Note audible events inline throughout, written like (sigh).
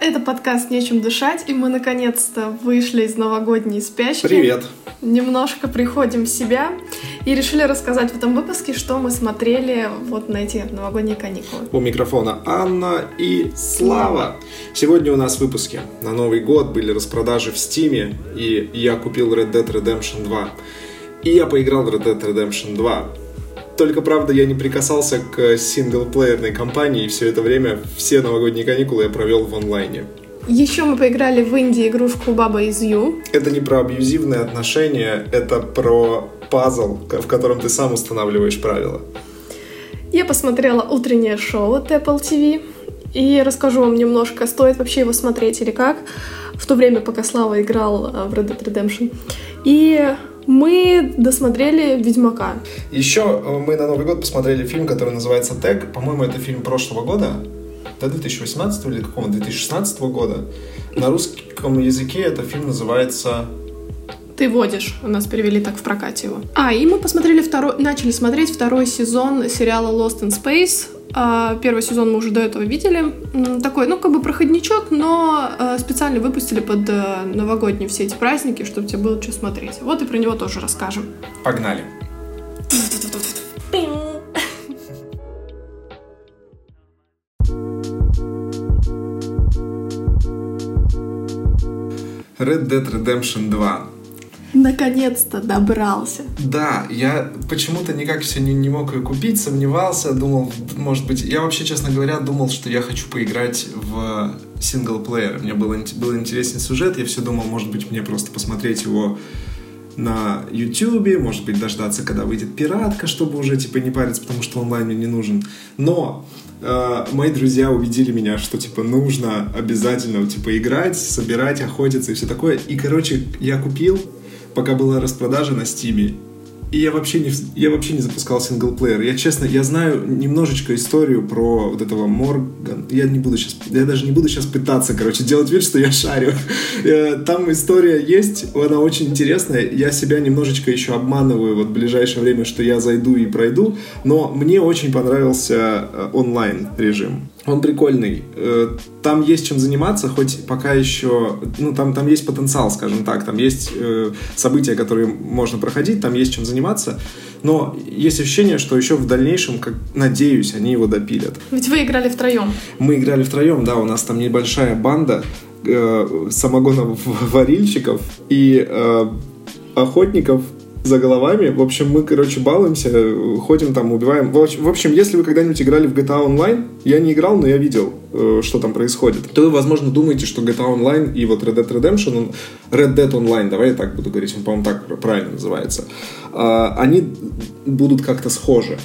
это подкаст «Нечем дышать», и мы наконец-то вышли из новогодней спячки. Привет! Немножко приходим в себя и решили рассказать в этом выпуске, что мы смотрели вот на эти новогодние каникулы. У микрофона Анна и Слава. Сегодня у нас в выпуске на Новый год были распродажи в Стиме, и я купил Red Dead Redemption 2. И я поиграл в Red Dead Redemption 2. Только, правда, я не прикасался к синглплеерной кампании, и все это время, все новогодние каникулы я провел в онлайне. Еще мы поиграли в Индии игрушку Баба из Ю. Это не про абьюзивные отношения, это про пазл, в котором ты сам устанавливаешь правила. Я посмотрела утреннее шоу от Apple TV. И расскажу вам немножко, стоит вообще его смотреть или как. В то время, пока Слава играл э, в Red Dead Redemption. И мы досмотрели «Ведьмака». Еще э, мы на Новый год посмотрели фильм, который называется «Тег». По-моему, это фильм прошлого года. Да, 2018 или какого 2016 года. На русском языке это фильм называется ты водишь. У нас перевели так в прокате его. А, и мы посмотрели второй, начали смотреть второй сезон сериала Lost in Space. А, первый сезон мы уже до этого видели. Такой, ну, как бы проходничок, но а, специально выпустили под а, новогодние все эти праздники, чтобы тебе было что смотреть. Вот и про него тоже расскажем. Погнали. Red Dead Redemption 2 Наконец-то добрался. Да, я почему-то никак все не, не мог ее купить, сомневался, думал, может быть... Я вообще, честно говоря, думал, что я хочу поиграть в синглплеер. Мне было, был интересен сюжет, я все думал, может быть, мне просто посмотреть его на YouTube, может быть, дождаться, когда выйдет пиратка, чтобы уже, типа, не париться, потому что онлайн мне не нужен. Но э, мои друзья убедили меня, что, типа, нужно обязательно, типа, играть, собирать, охотиться и все такое. И, короче, я купил, пока была распродажа на Стиме. И я вообще не, я вообще не запускал синглплеер. Я честно, я знаю немножечко историю про вот этого Морган. Я не буду сейчас, я даже не буду сейчас пытаться, короче, делать вид, что я шарю. (laughs) Э, там история есть, она очень интересная. Я себя немножечко еще обманываю вот в ближайшее время, что я зайду и пройду. Но мне очень понравился э, онлайн режим. Он прикольный. Э, там есть чем заниматься, хоть пока еще... Ну, там, там есть потенциал, скажем так. Там есть события, которые можно проходить, там есть чем заниматься. Но есть ощущение, что еще в дальнейшем, как надеюсь, они его допилят. Ведь вы играли втроем. Мы играли втроем, да. У нас там небольшая банда э, самогоноварильщиков и э, охотников за головами. В общем, мы, короче, балуемся, ходим там, убиваем. В общем, если вы когда-нибудь играли в GTA Online, я не играл, но я видел, э, что там происходит, то вы, возможно, думаете, что GTA Online и вот Red Dead Redemption, Red Dead Online, давай я так буду говорить, он, по-моему, так правильно называется, а, они будут как-то схожи.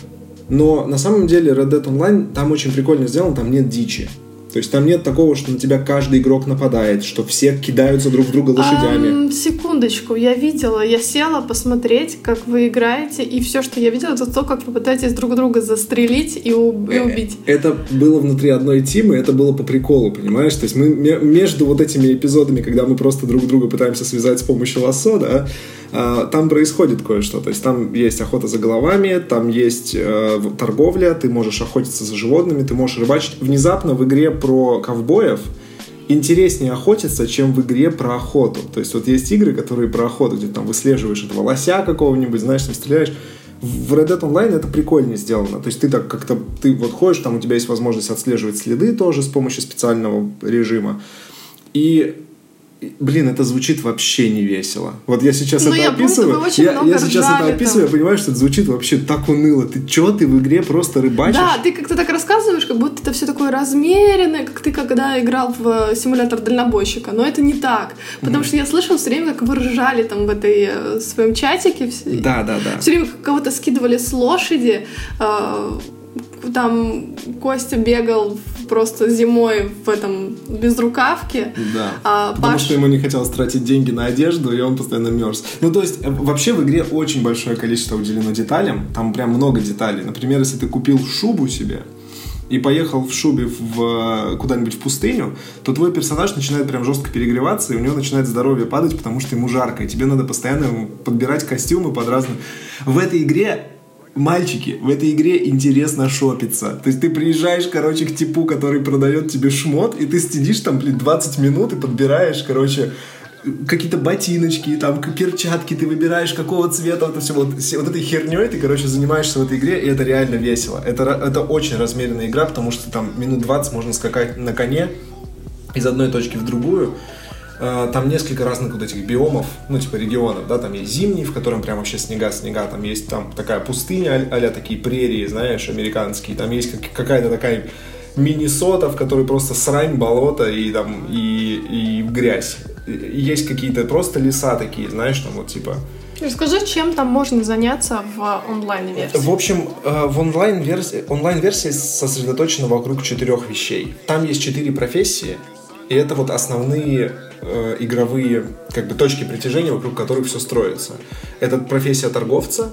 Но на самом деле Red Dead Online там очень прикольно сделан, там нет дичи. То есть там нет такого, что на тебя каждый игрок нападает, что все кидаются друг в друга лошадями. А, секундочку, я видела, я села посмотреть, как вы играете, и все, что я видела, это то, как вы пытаетесь друг друга застрелить и, уб- и э, убить. Это было внутри одной тимы, это было по приколу, понимаешь? То есть мы между вот этими эпизодами, когда мы просто друг друга пытаемся связать с помощью лассо, да, а, там происходит кое-что. То есть там есть охота за головами, там есть э, торговля, ты можешь охотиться за животными, ты можешь рыбачить. Внезапно в игре про ковбоев интереснее охотиться, чем в игре про охоту. То есть вот есть игры, которые про охоту, где там выслеживаешь этого лося какого-нибудь, знаешь, там стреляешь. В Red Dead Online это прикольнее сделано. То есть ты так как-то, ты вот ходишь, там у тебя есть возможность отслеживать следы тоже с помощью специального режима. И Блин, это звучит вообще не весело. Вот я сейчас ну, это я описываю. Помню, я, я сейчас это описываю, там. я понимаю, что это звучит вообще так уныло. Ты чё, ты в игре просто рыбачишь? Да, ты как-то так рассказываешь, как будто это все такое размеренное, как ты когда играл в симулятор дальнобойщика. Но это не так. Потому mm. что я слышал все время, как вы ржали там в этой э, своем чатике. Да, да, да. Все время кого-то скидывали с лошади. Э, там Костя бегал просто зимой в этом безрукавке. Да. А Потому Паш... что ему не хотелось тратить деньги на одежду, и он постоянно мерз. Ну, то есть, э, вообще в игре очень большое количество уделено деталям. Там прям много деталей. Например, если ты купил шубу себе, и поехал в шубе в, куда-нибудь в пустыню, то твой персонаж начинает прям жестко перегреваться, и у него начинает здоровье падать, потому что ему жарко, и тебе надо постоянно подбирать костюмы под разные... В этой игре Мальчики, в этой игре интересно шопиться. То есть ты приезжаешь, короче, к типу, который продает тебе шмот, и ты сидишь там, блин, 20 минут и подбираешь, короче, какие-то ботиночки, там, перчатки, ты выбираешь, какого цвета, это все, вот, вот этой херней ты, короче, занимаешься в этой игре, и это реально весело. Это, это очень размеренная игра, потому что там минут 20 можно скакать на коне из одной точки в другую, там несколько разных вот этих биомов, ну, типа регионов, да, там есть зимний, в котором прям вообще снега-снега, там есть там такая пустыня, а такие прерии, знаешь, американские, там есть какая-то такая Миннесота, в которой просто срань, болото и там и, и грязь. Есть какие-то просто леса такие, знаешь, там вот типа. Расскажи, чем там можно заняться в онлайн-версии? В общем, э, в онлайн-версии, онлайн-версия сосредоточена вокруг четырех вещей. Там есть четыре профессии, и это вот основные э, игровые как бы точки притяжения, вокруг которых все строится. Это профессия торговца,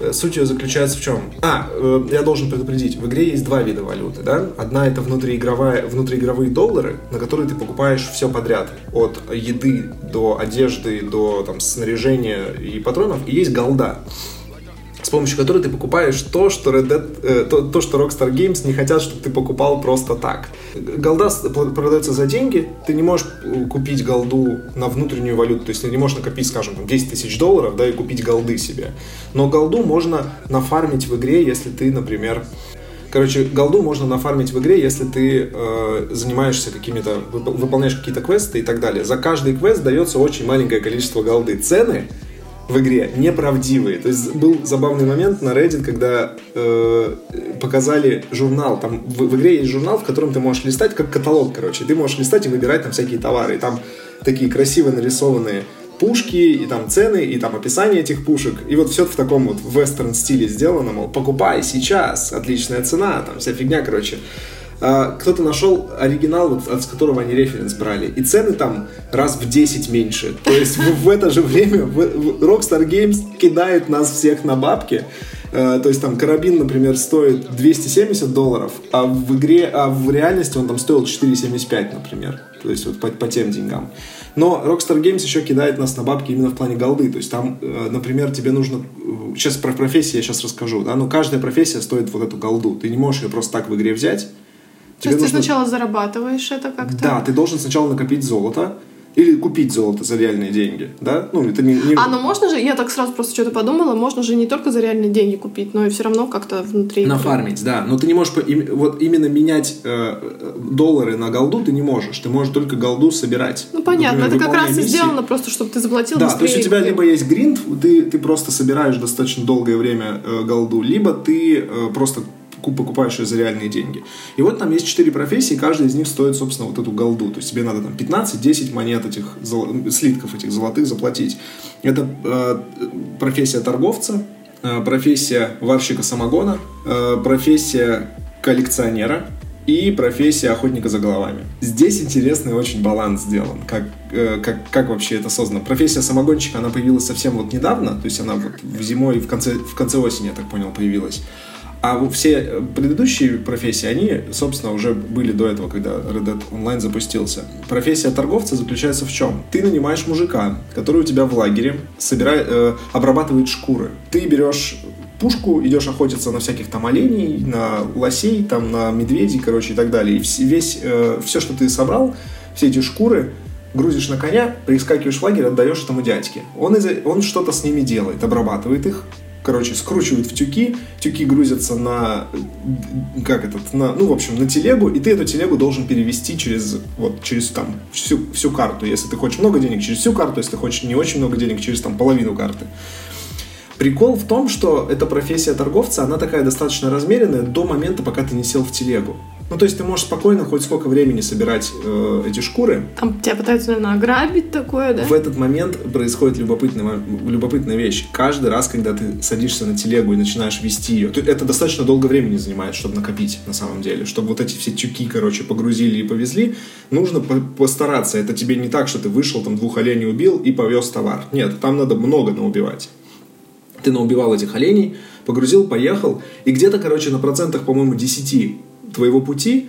Э, суть ее заключается в чем? А, э, я должен предупредить, в игре есть два вида валюты, да? Одна это внутриигровая, внутриигровые доллары, на которые ты покупаешь все подряд, от еды до одежды, до там, снаряжения и патронов, и есть голда с помощью которой ты покупаешь то, что, Red Dead, э, то, то, что Rockstar Games не хотят, чтобы ты покупал просто так. Голда продается за деньги, ты не можешь э, купить голду на внутреннюю валюту, то есть ты не можешь накопить, скажем, там, 10 тысяч долларов, да, и купить голды себе. Но голду можно нафармить в игре, если ты, например, Короче, голду можно нафармить в игре, если ты э, занимаешься какими-то, выполняешь какие-то квесты и так далее. За каждый квест дается очень маленькое количество голды. Цены в игре неправдивые. То есть был забавный момент на Reddit, когда э, показали журнал. Там в, в игре есть журнал, в котором ты можешь листать, как каталог, короче. Ты можешь листать и выбирать там всякие товары. И там такие красиво нарисованные пушки, и там цены, и там описание этих пушек. И вот все в таком вот вестерн стиле сделано, мол, покупай сейчас, отличная цена, там вся фигня, короче. А, кто-то нашел оригинал, вот, от которого они референс брали, и цены там раз в 10 меньше. То есть в, это же время Rockstar Games кидает нас всех на бабки. Uh, то есть там карабин, например, стоит 270 долларов, а в игре, а в реальности он там стоил 4,75, например. То есть вот по, по тем деньгам. Но Rockstar Games еще кидает нас на бабки именно в плане голды. То есть там, э, например, тебе нужно... Сейчас про профессии я сейчас расскажу, да, но каждая профессия стоит вот эту голду. Ты не можешь ее просто так в игре взять то есть нужно... ты сначала зарабатываешь это как-то? Да, ты должен сначала накопить золото, или купить золото за реальные деньги, да? Ну, это не, не... А, но можно же, я так сразу просто что-то подумала, можно же не только за реальные деньги купить, но и все равно как-то внутри... Нафармить, да. Но ты не можешь, вот именно менять э, доллары на голду ты не можешь. Ты можешь только голду собирать. Ну, понятно. Например, это как раз и сделано просто, чтобы ты заплатил Да, то есть у тебя либо есть гринд, ты, ты просто собираешь достаточно долгое время э, голду, либо ты э, просто покупаешь ее за реальные деньги. И вот там есть четыре профессии, каждая из них стоит, собственно, вот эту голду. То есть тебе надо там 15-10 монет этих, слитков этих золотых заплатить. Это э, профессия торговца, э, профессия варщика самогона, э, профессия коллекционера, и профессия охотника за головами. Здесь интересный очень баланс сделан, как, э, как, как вообще это создано. Профессия самогонщика, она появилась совсем вот недавно, то есть она вот в зимой, в конце, в конце осени, я так понял, появилась. А все предыдущие профессии, они, собственно, уже были до этого, когда Red Dead Online запустился. Профессия торговца заключается в чем? Ты нанимаешь мужика, который у тебя в лагере собирает, э, обрабатывает шкуры. Ты берешь пушку, идешь охотиться на всяких там оленей, на лосей, там на медведей, короче, и так далее. И весь, э, все, что ты собрал, все эти шкуры, грузишь на коня, прискакиваешь в лагерь, отдаешь этому дядьке. Он, из, он что-то с ними делает, обрабатывает их, короче, скручивают в тюки, тюки грузятся на, как этот, на, ну, в общем, на телегу, и ты эту телегу должен перевести через, вот, через там, всю, всю карту. Если ты хочешь много денег, через всю карту, если ты хочешь не очень много денег, через там половину карты. Прикол в том, что эта профессия торговца, она такая достаточно размеренная до момента, пока ты не сел в телегу. Ну, то есть ты можешь спокойно хоть сколько времени собирать э, эти шкуры. Там тебя пытаются, наверное, ограбить такое, да? В этот момент происходит любопытная, любопытная вещь. Каждый раз, когда ты садишься на телегу и начинаешь вести ее, это достаточно долго времени занимает, чтобы накопить, на самом деле. Чтобы вот эти все тюки, короче, погрузили и повезли, нужно постараться. Это тебе не так, что ты вышел, там, двух оленей убил и повез товар. Нет, там надо много наубивать. Ты наубивал этих оленей, погрузил, поехал, и где-то, короче, на процентах, по-моему, 10 твоего пути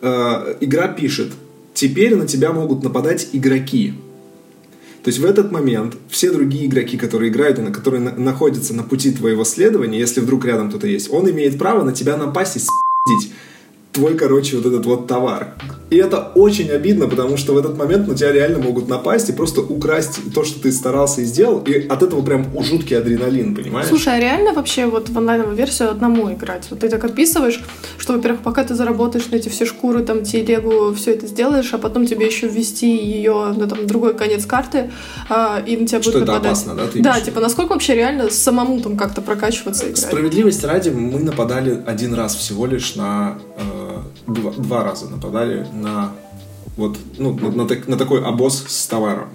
э, игра пишет, теперь на тебя могут нападать игроки. То есть в этот момент все другие игроки, которые играют и на которые на, находятся на пути твоего следования, если вдруг рядом кто-то есть, он имеет право на тебя напасть и с***дить твой, короче, вот этот вот товар. И это очень обидно, потому что в этот момент на тебя реально могут напасть и просто украсть то, что ты старался и сделал. И от этого прям жуткий адреналин, понимаешь? Слушай, а реально вообще вот в онлайновую версию одному играть? Вот ты так описываешь, что, во-первых, пока ты заработаешь на эти все шкуры, там, телегу, все это сделаешь, а потом тебе еще ввести ее на там другой конец карты, а, и на тебя будет что нападать. это опасно, да? Ты да, типа, насколько вообще реально самому там как-то прокачиваться играть? Справедливости ради, мы нападали один раз всего лишь на... Э, два, два раза нападали на вот, ну, на, на, на такой обоз с товаром.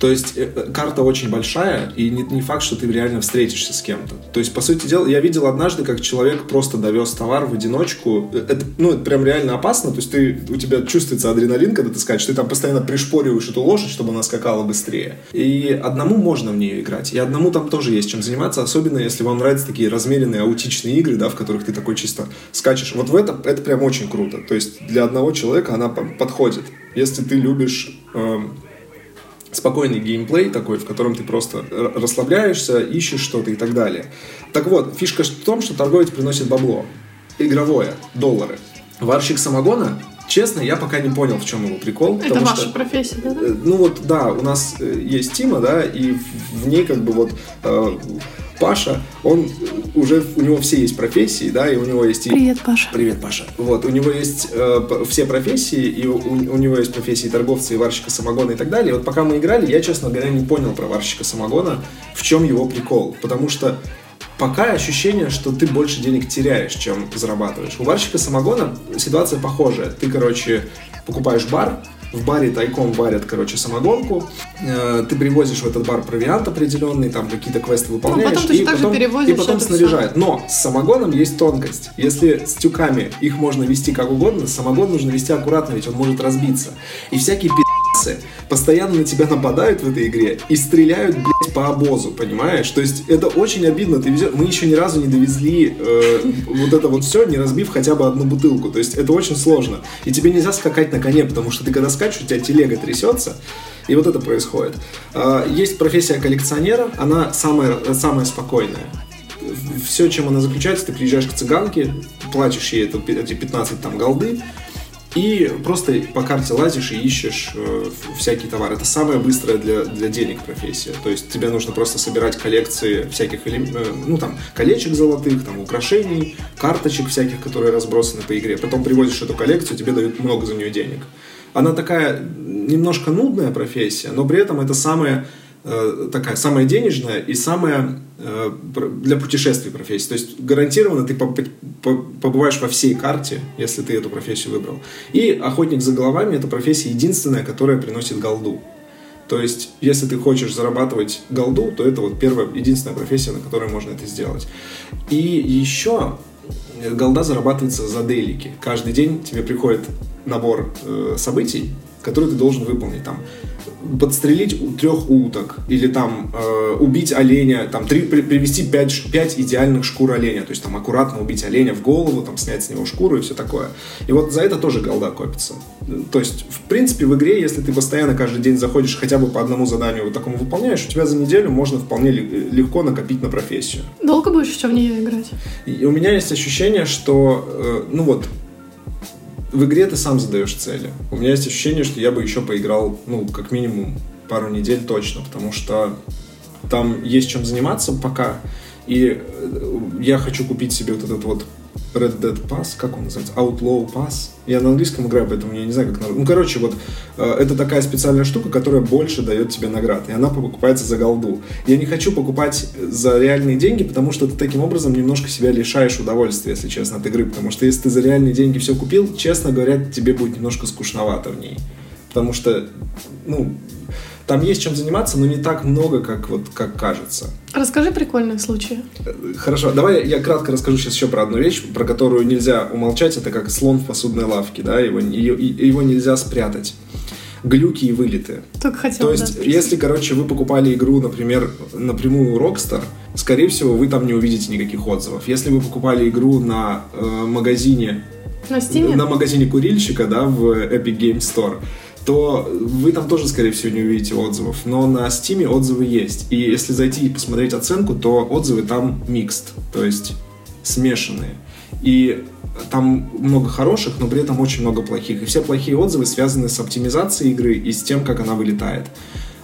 То есть э, э, карта очень большая, и не, не факт, что ты реально встретишься с кем-то. То есть, по сути дела, я видел однажды, как человек просто довез товар в одиночку. Э, это, ну, это прям реально опасно. То есть, ты, у тебя чувствуется адреналин, когда ты скачешь. Ты там постоянно пришпориваешь эту лошадь, чтобы она скакала быстрее. И одному можно в нее играть. И одному там тоже есть чем заниматься, особенно если вам нравятся такие размеренные аутичные игры, да, в которых ты такой чисто скачешь. Вот в этом это прям очень круто. То есть, для одного человека она подходит. Если ты любишь... Эм, спокойный геймплей такой, в котором ты просто расслабляешься, ищешь что-то и так далее. Так вот, фишка в том, что торговец приносит бабло. Игровое, доллары. Варщик самогона Честно, я пока не понял, в чем его прикол. Это ваша что, профессия, да? Э, ну вот, да, у нас э, есть Тима, да, и в ней как бы вот э, Паша, он уже, у него все есть профессии, да, и у него есть... Привет, Паша. Привет, Паша. Вот, у него есть э, все профессии, и у, у него есть профессии торговца и варщика самогона и так далее. И вот пока мы играли, я, честно говоря, не понял про варщика самогона, в чем его прикол. Потому что пока ощущение, что ты больше денег теряешь, чем зарабатываешь. У варщика самогона ситуация похожая. Ты, короче, покупаешь бар, в баре тайком варят, короче, самогонку, э, ты привозишь в этот бар провиант определенный, там какие-то квесты выполняешь, ну, потом и, потом, и потом снаряжают. Но с самогоном есть тонкость. Если с тюками их можно вести как угодно, самогон нужно вести аккуратно, ведь он может разбиться. И всякие пи***цы постоянно на тебя нападают в этой игре и стреляют, блядь, по обозу, понимаешь? То есть это очень обидно. Ты везешь... Мы еще ни разу не довезли э, вот это вот все, не разбив хотя бы одну бутылку. То есть это очень сложно. И тебе нельзя скакать на коне, потому что ты когда скачешь, у тебя телега трясется, и вот это происходит. Э, есть профессия коллекционера, она самая, самая спокойная все, чем она заключается, ты приезжаешь к цыганке, платишь ей это, эти 15 там голды, и просто по карте лазишь и ищешь э, всякий товар. Это самая быстрая для, для денег профессия. То есть тебе нужно просто собирать коллекции всяких, э, ну там, колечек золотых, там, украшений, карточек всяких, которые разбросаны по игре. Потом привозишь эту коллекцию, тебе дают много за нее денег. Она такая немножко нудная профессия, но при этом это самая такая самая денежная и самая э, для путешествий профессия. То есть гарантированно ты побываешь во всей карте, если ты эту профессию выбрал. И охотник за головами это профессия единственная, которая приносит голду. То есть, если ты хочешь зарабатывать голду, то это вот первая, единственная профессия, на которой можно это сделать. И еще голда зарабатывается за делики. Каждый день тебе приходит набор э, событий, которые ты должен выполнить. Там подстрелить трех уток или там э, убить оленя, там три, при, привести пять, пять идеальных шкур оленя, то есть там аккуратно убить оленя в голову, там снять с него шкуру и все такое. И вот за это тоже голда копится. То есть, в принципе, в игре, если ты постоянно каждый день заходишь хотя бы по одному заданию вот такому выполняешь, у тебя за неделю можно вполне легко накопить на профессию. Долго будешь еще в нее играть? И у меня есть ощущение, что, э, ну вот, в игре ты сам задаешь цели. У меня есть ощущение, что я бы еще поиграл, ну, как минимум пару недель точно, потому что там есть чем заниматься пока. И э, я хочу купить себе вот этот вот Red Dead Pass, как он называется? Outlaw Pass. Я на английском играю, поэтому я не знаю, как... Ну, короче, вот э, это такая специальная штука, которая больше дает тебе наград, и она покупается за голду. Я не хочу покупать за реальные деньги, потому что ты таким образом немножко себя лишаешь удовольствия, если честно, от игры, потому что если ты за реальные деньги все купил, честно говоря, тебе будет немножко скучновато в ней. Потому что, ну, там есть чем заниматься, но не так много, как вот как кажется. Расскажи прикольные случаи. Хорошо, давай я кратко расскажу сейчас еще про одну вещь, про которую нельзя умолчать. Это как слон в посудной лавке, да, его, его нельзя спрятать глюки и вылеты. Только хотел То есть, если, короче, вы покупали игру, например, напрямую у Rockstar, скорее всего, вы там не увидите никаких отзывов. Если вы покупали игру на э, магазине... На Steam? На магазине курильщика, да, в Epic Games Store, то вы там тоже, скорее всего, не увидите отзывов. Но на Steam отзывы есть. И если зайти и посмотреть оценку, то отзывы там микст, то есть смешанные. И там много хороших, но при этом очень много плохих. И все плохие отзывы связаны с оптимизацией игры и с тем, как она вылетает.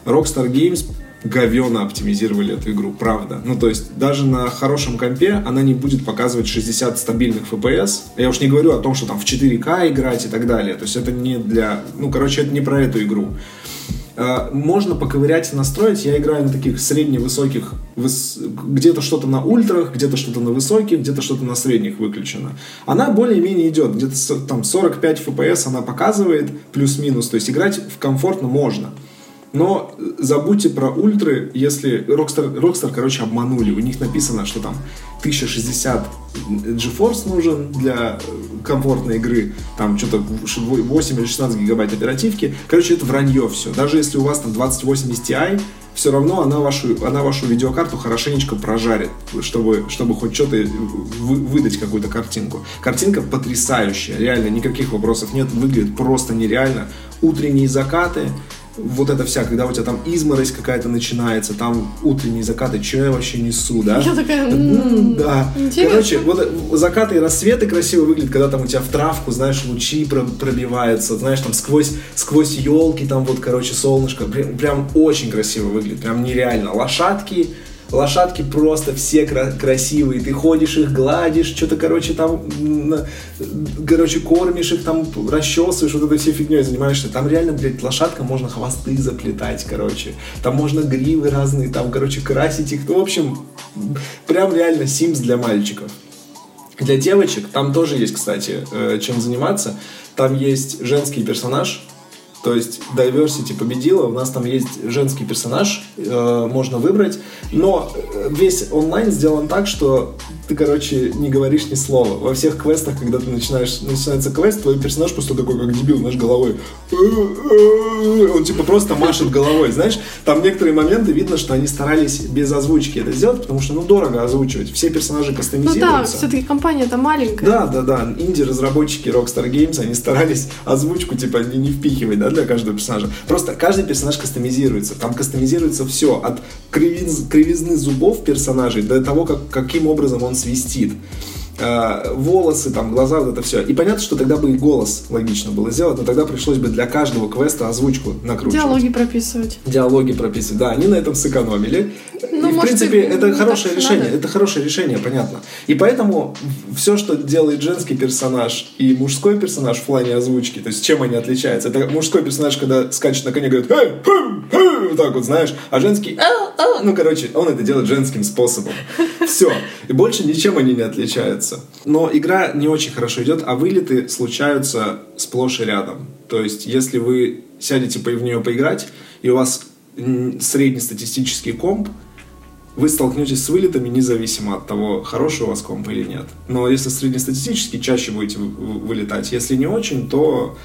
Rockstar Games говенно оптимизировали эту игру, правда. Ну, то есть, даже на хорошем компе она не будет показывать 60 стабильных FPS. Я уж не говорю о том, что там в 4К играть и так далее. То есть, это не для... Ну, короче, это не про эту игру. А, можно поковырять и настроить. Я играю на таких средне-высоких, выс... где-то что-то на ультрах, где-то что-то на высоких, где-то что-то на средних выключено. Она более-менее идет, где-то там 45 FPS она показывает, плюс-минус, то есть играть в комфортно можно. Но забудьте про ультры, если Rockstar, Rockstar, короче, обманули. У них написано, что там 1060 GeForce нужен для комфортной игры, там что-то 8 или 16 гигабайт оперативки. Короче, это вранье все. Даже если у вас там 2080 Ti, все равно она вашу, она вашу видеокарту хорошенечко прожарит, чтобы, чтобы хоть что-то вы, выдать какую-то картинку. Картинка потрясающая, реально, никаких вопросов нет, выглядит просто нереально. Утренние закаты, вот это вся, когда у тебя там изморозь какая-то начинается, там утренние закаты, что я вообще несу, да? Я такая, да. Интересно. Короче, вот э, закаты и рассветы красиво выглядят, когда там у тебя в травку, знаешь, лучи пробиваются, знаешь, там сквозь, сквозь елки, там вот, короче, солнышко, прям, прям очень красиво выглядит, прям нереально. Лошадки, Лошадки просто все кра- красивые. Ты ходишь их, гладишь, что-то, короче, там, короче, кормишь их, там, расчесываешь, вот этой всей фигней занимаешься. Там реально, блядь, лошадка можно хвосты заплетать, короче. Там можно гривы разные, там, короче, красить их. Ну, в общем, прям реально Sims для мальчиков. Для девочек там тоже есть, кстати, э, чем заниматься. Там есть женский персонаж, то есть diversity победила, у нас там есть женский персонаж, э, можно выбрать, но э, весь онлайн сделан так, что ты, короче, не говоришь ни слова. Во всех квестах, когда ты начинаешь, начинается квест, твой персонаж просто такой, как дебил, знаешь, головой. Он типа просто машет головой, знаешь. Там некоторые моменты видно, что они старались без озвучки это сделать, потому что, ну, дорого озвучивать. Все персонажи кастомизируются. Ну да, все-таки компания-то маленькая. Да, да, да. Инди-разработчики Rockstar Games, они старались озвучку, типа, не, не впихивать, да, для каждого персонажа. Просто каждый персонаж кастомизируется. Там кастомизируется все. От кривиз, кривизны зубов персонажей до того, как, каким образом он свистит. Э, волосы, там, глаза, вот это все. И понятно, что тогда бы и голос логично было сделать, но тогда пришлось бы для каждого квеста озвучку накручивать. Диалоги прописывать. Диалоги прописывать, да, они на этом сэкономили. Ну, и, в принципе, это хорошее решение, надо. это хорошее решение, понятно. И поэтому все, что делает женский персонаж и мужской персонаж в плане озвучки, то есть чем они отличаются? Это мужской персонаж, когда скачет на коне, говорит, эй, хм, хм", вот так вот, знаешь, а женский, а, а", ну, короче, он это делает женским способом. Все. И больше ничем они не отличаются. Но игра не очень хорошо идет, а вылеты случаются сплошь и рядом. То есть, если вы сядете в нее поиграть, и у вас среднестатистический комп, вы столкнетесь с вылетами независимо от того, хороший у вас комп или нет. Но если среднестатистически, чаще будете вылетать. Если не очень, то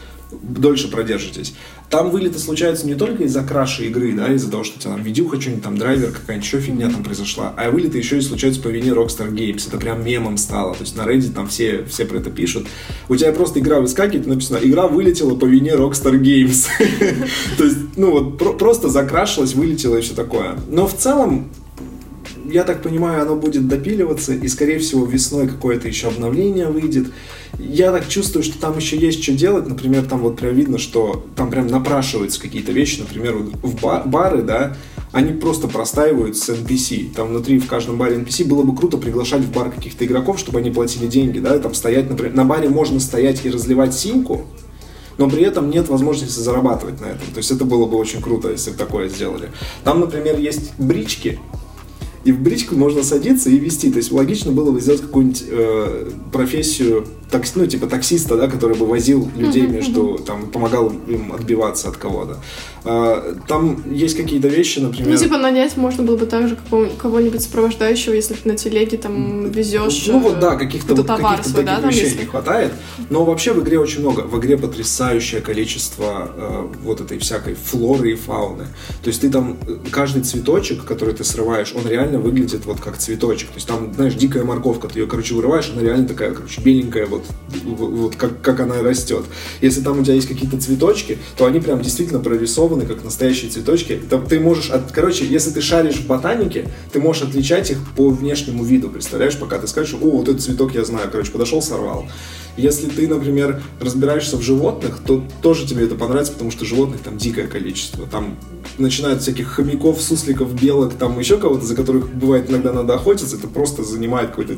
дольше продержитесь. Там вылеты случаются не только из-за краши игры, да, из-за того, что у тебя там видюха, что-нибудь там драйвер, какая-нибудь еще фигня там произошла, а вылеты еще и случаются по вине Rockstar Games. Это прям мемом стало. То есть на Reddit там все, все про это пишут. У тебя просто игра выскакивает, написано, игра вылетела по вине Rockstar Games. (laughs) То есть, ну вот, просто закрашилась, вылетела и все такое. Но в целом, я так понимаю, оно будет допиливаться, и, скорее всего, весной какое-то еще обновление выйдет. Я так чувствую, что там еще есть что делать. Например, там вот прям видно, что там прям напрашиваются какие-то вещи. Например, в бары, да, они просто простаивают с NPC. Там внутри в каждом баре NPC было бы круто приглашать в бар каких-то игроков, чтобы они платили деньги, да, там стоять, например, на баре можно стоять и разливать симку, но при этом нет возможности зарабатывать на этом. То есть это было бы очень круто, если бы такое сделали. Там, например, есть брички, и в бричку можно садиться и вести. То есть логично было бы сделать какую-нибудь э, профессию такс, ну, типа таксиста, да, который бы возил людей между, там, помогал им отбиваться от кого-то. А, там есть какие-то вещи, например... Ну, типа нанять можно было бы также кого-нибудь сопровождающего, если ты на телеге там везешь Ну вот, да, каких-то вот, товар каких свой, таких да, вещей не хватает. Но вообще в игре очень много. В игре потрясающее количество э, вот этой всякой флоры и фауны. То есть ты там, э, каждый цветочек, который ты срываешь, он реально выглядит вот как цветочек. То есть там, знаешь, дикая морковка, ты ее, короче, вырываешь, она реально такая, короче, беленькая вот вот, вот как, как она растет. Если там у тебя есть какие-то цветочки, то они прям действительно прорисованы, как настоящие цветочки. Там ты можешь, от, короче, если ты шаришь в ботанике, ты можешь отличать их по внешнему виду, представляешь, пока ты скажешь, о, вот этот цветок я знаю, короче, подошел, сорвал. Если ты, например, разбираешься в животных, то тоже тебе это понравится, потому что животных там дикое количество. Там начинают всяких хомяков, сусликов, белок, там еще кого-то, за которых бывает иногда надо охотиться, это просто занимает какое-то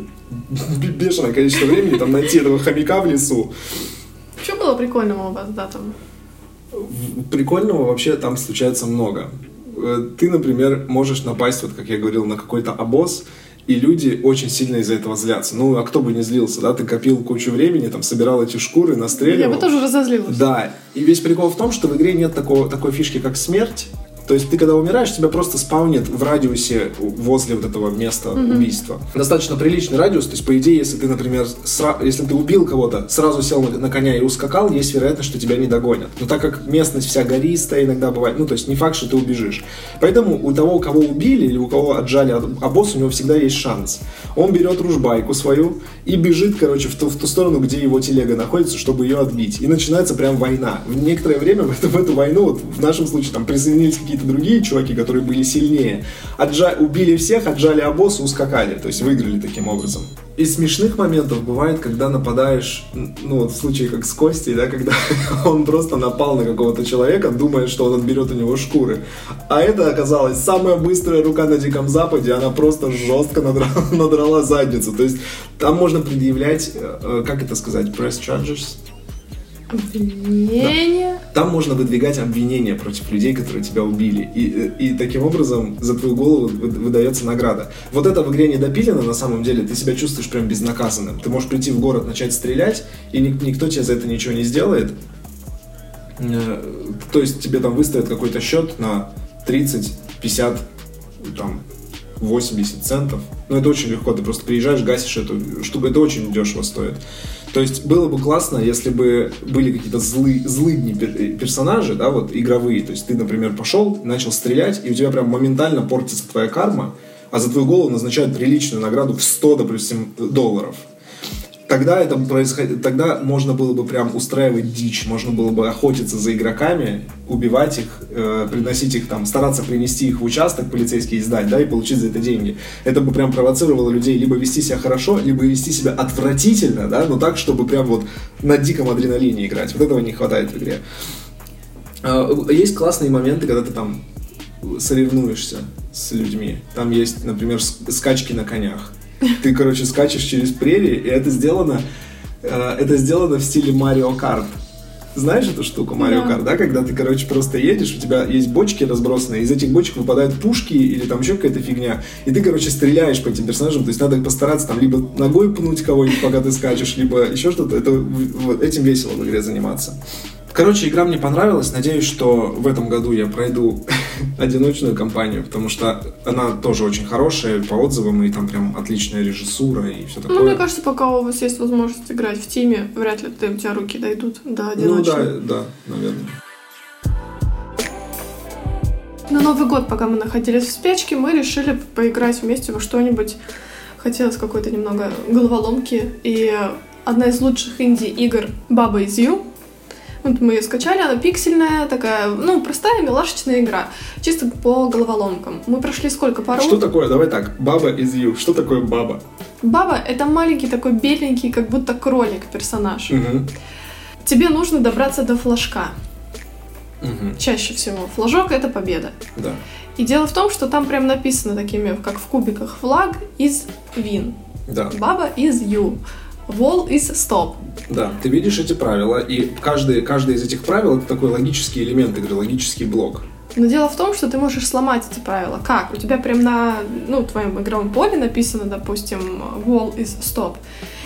(laughs) бешеное количество времени, там найти этого хомяка в лесу. Что было прикольного у вас, да, там? Прикольного вообще там случается много. Э, ты, например, можешь напасть, вот как я говорил, на какой-то обоз, и люди очень сильно из-за этого злятся. Ну, а кто бы не злился, да? Ты копил кучу времени, там, собирал эти шкуры, настреливал. Я бы тоже разозлилась. Да. И весь прикол в том, что в игре нет такого, такой фишки, как смерть. То есть ты когда умираешь, тебя просто спаунит в радиусе возле вот этого места mm-hmm. убийства. Достаточно приличный радиус, то есть по идее, если ты, например, сра- если ты убил кого-то, сразу сел на, на коня и ускакал, есть вероятность, что тебя не догонят. Но так как местность вся гористая иногда бывает, ну то есть не факт, что ты убежишь. Поэтому у того, кого убили или у кого отжали обоз, у него всегда есть шанс. Он берет ружбайку свою и бежит, короче, в ту, в ту сторону, где его телега находится, чтобы ее отбить. И начинается прям война. В некоторое время в эту, в эту войну, вот в нашем случае, там присоединились какие какие-то другие чуваки, которые были сильнее, отжа... убили всех, отжали обоз и ускакали, то есть выиграли таким образом. Из смешных моментов бывает, когда нападаешь, ну вот в случае как с Костей, да, (laughs) когда он просто напал на какого-то человека, думая, что он отберет у него шкуры. А это оказалось самая быстрая рука на Диком Западе, она просто жестко надрала, (laughs) надрала задницу. То есть там можно предъявлять, э, э, как это сказать, press charges, Обвинение? Да. Там можно выдвигать обвинения против людей, которые тебя убили. И, и таким образом за твою голову выдается награда. Вот это в игре не допилено на самом деле. Ты себя чувствуешь прям безнаказанным. Ты можешь прийти в город, начать стрелять, и никто тебе за это ничего не сделает. Э, то есть тебе там выставят какой-то счет на 30, 50, там, 80 центов. Но это очень легко, ты просто приезжаешь, гасишь это, чтобы это очень дешево стоит. То есть было бы классно, если бы были какие-то злы, злыдни персонажи, да, вот игровые. То есть ты, например, пошел, начал стрелять, и у тебя прям моментально портится твоя карма, а за твою голову назначают приличную награду в 100, допустим, долларов тогда это происходит, тогда можно было бы прям устраивать дичь, можно было бы охотиться за игроками, убивать их, э, приносить их там, стараться принести их в участок полицейский и сдать, да, и получить за это деньги. Это бы прям провоцировало людей либо вести себя хорошо, либо вести себя отвратительно, да, но так, чтобы прям вот на диком адреналине играть. Вот этого не хватает в игре. Э, есть классные моменты, когда ты там соревнуешься с людьми. Там есть, например, скачки на конях ты, короче, скачешь через прерии, и это сделано, э, это сделано в стиле Марио Карт. Знаешь эту штуку Марио Карт, да? Когда ты, короче, просто едешь, у тебя есть бочки разбросанные, из этих бочек выпадают пушки или там еще какая-то фигня, и ты, короче, стреляешь по этим персонажам, то есть надо постараться там либо ногой пнуть кого-нибудь, пока ты скачешь, либо еще что-то. Это, вот, этим весело в игре заниматься. Короче, игра мне понравилась. Надеюсь, что в этом году я пройду (laughs) одиночную кампанию, потому что она тоже очень хорошая по отзывам, и там прям отличная режиссура и все такое. Ну, мне кажется, пока у вас есть возможность играть в тиме, вряд ли ты, у тебя руки дойдут до одиночной. Ну да, да, наверное. На Новый год, пока мы находились в спячке, мы решили поиграть вместе во что-нибудь. Хотелось какой-то немного головоломки. И одна из лучших инди-игр Баба из Ю вот мы ее скачали, она пиксельная, такая, ну, простая милашечная игра. Чисто по головоломкам. Мы прошли сколько? Пару? Что такое? Давай так. Баба из Ю. Что такое баба? Баба — это маленький такой беленький, как будто кролик персонаж. Угу. Тебе нужно добраться до флажка. Угу. Чаще всего. Флажок — это победа. Да. И дело в том, что там прям написано такими, как в кубиках, флаг из вин. Да. Баба из ю. Wall is stop. Да, ты видишь эти правила, и каждый, каждый из этих правил это такой логический элемент игры, логический блок. Но дело в том, что ты можешь сломать эти правила. Как? У тебя прям на ну, твоем игровом поле написано, допустим, wall is stop.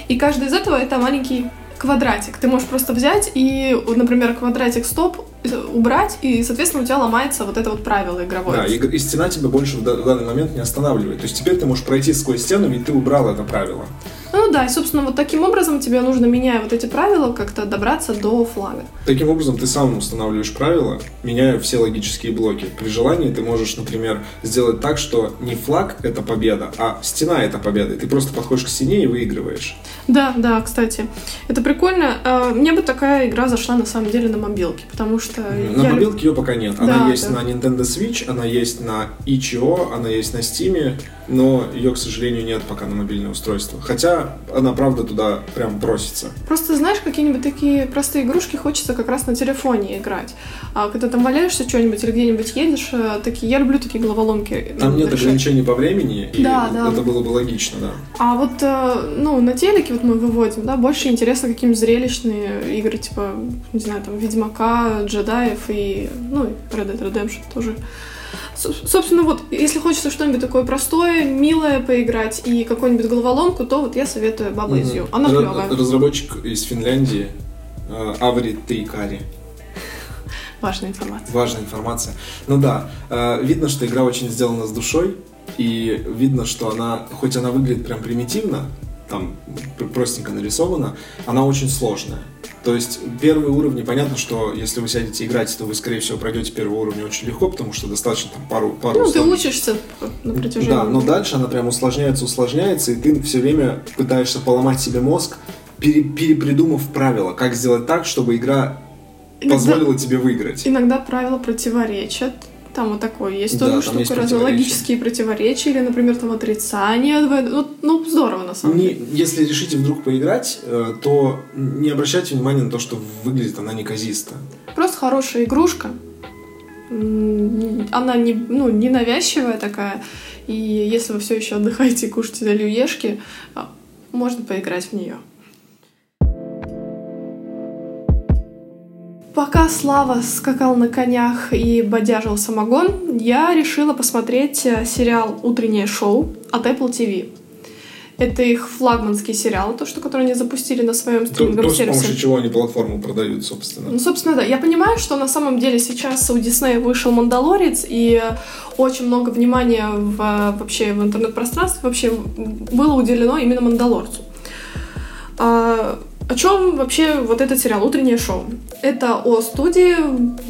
И каждый из этого это маленький квадратик. Ты можешь просто взять и, например, квадратик стоп убрать, и, соответственно, у тебя ломается вот это вот правило игровое. Да, и, и стена тебя больше в данный момент не останавливает. То есть теперь ты можешь пройти сквозь стену, ведь ты убрал это правило. Ну да, и, собственно, вот таким образом тебе нужно, меняя вот эти правила, как-то добраться до флага. Таким образом, ты сам устанавливаешь правила, меняя все логические блоки. При желании ты можешь, например, сделать так, что не флаг — это победа, а стена — это победа. И ты просто подходишь к стене и выигрываешь. Да, да, кстати. Это прикольно. А, мне бы такая игра зашла, на самом деле, на мобилке, потому что... На я... мобилке ее пока нет. Она да, есть да. на Nintendo Switch, она есть на itch.io, она есть на Steam, но ее, к сожалению, нет пока на мобильное устройство. Хотя она, правда, туда прям просится. Просто, знаешь, какие-нибудь такие простые игрушки хочется как раз на телефоне играть. А когда там валяешься что-нибудь или где-нибудь едешь, э, такие... Я люблю такие головоломки. Там нет решать. ограничений по времени, и да, да. это было бы логично, да. А вот, э, ну, на телеке вот мы выводим, да, больше интересно какие-нибудь зрелищные игры, типа, не знаю, там, Ведьмака, Джедаев и, ну, Red Dead Redemption тоже. Собственно, вот, если хочется что-нибудь такое простое, милое поиграть и какую-нибудь головоломку, то вот я советую Баба из Ю. Она клевая. Разработчик из Финляндии э, Аври Тейкари. Важная информация. Важная информация. Ну да, э, видно, что игра очень сделана с душой, и видно, что она, хоть она выглядит прям примитивно, там простенько нарисована, она очень сложная. То есть первые уровни, понятно, что если вы сядете играть, то вы, скорее всего, пройдете первый уровень очень легко, потому что достаточно там пару... пару ну, условий. ты учишься на протяжении. Да, но дальше она прям усложняется, усложняется, и ты все время пытаешься поломать себе мозг, пере, перепридумав правила, как сделать так, чтобы игра позволила иногда, тебе выиграть. Иногда правила противоречат там вот такое есть тоже да, штука, есть разве логические противоречия, или, например, там отрицание. Ну, ну здорово, на самом не, деле. Если решите вдруг поиграть, э, то не обращайте внимания на то, что выглядит она неказисто. Просто хорошая игрушка. Она не, ну, не навязчивая такая. И если вы все еще отдыхаете и кушаете оливьешки, а, можно поиграть в нее. Пока Слава скакал на конях и бодяжил самогон, я решила посмотреть э, сериал «Утреннее шоу» от Apple TV. Это их флагманский сериал, то, что который они запустили на своем стриминговом сервисе. с помощью чего они платформу продают, собственно. Ну, собственно, да. Я понимаю, что на самом деле сейчас у Диснея вышел «Мандалорец», и очень много внимания в, вообще в интернет-пространстве вообще было уделено именно «Мандалорцу». А, о чем вообще вот этот сериал «Утреннее шоу»? Это о студии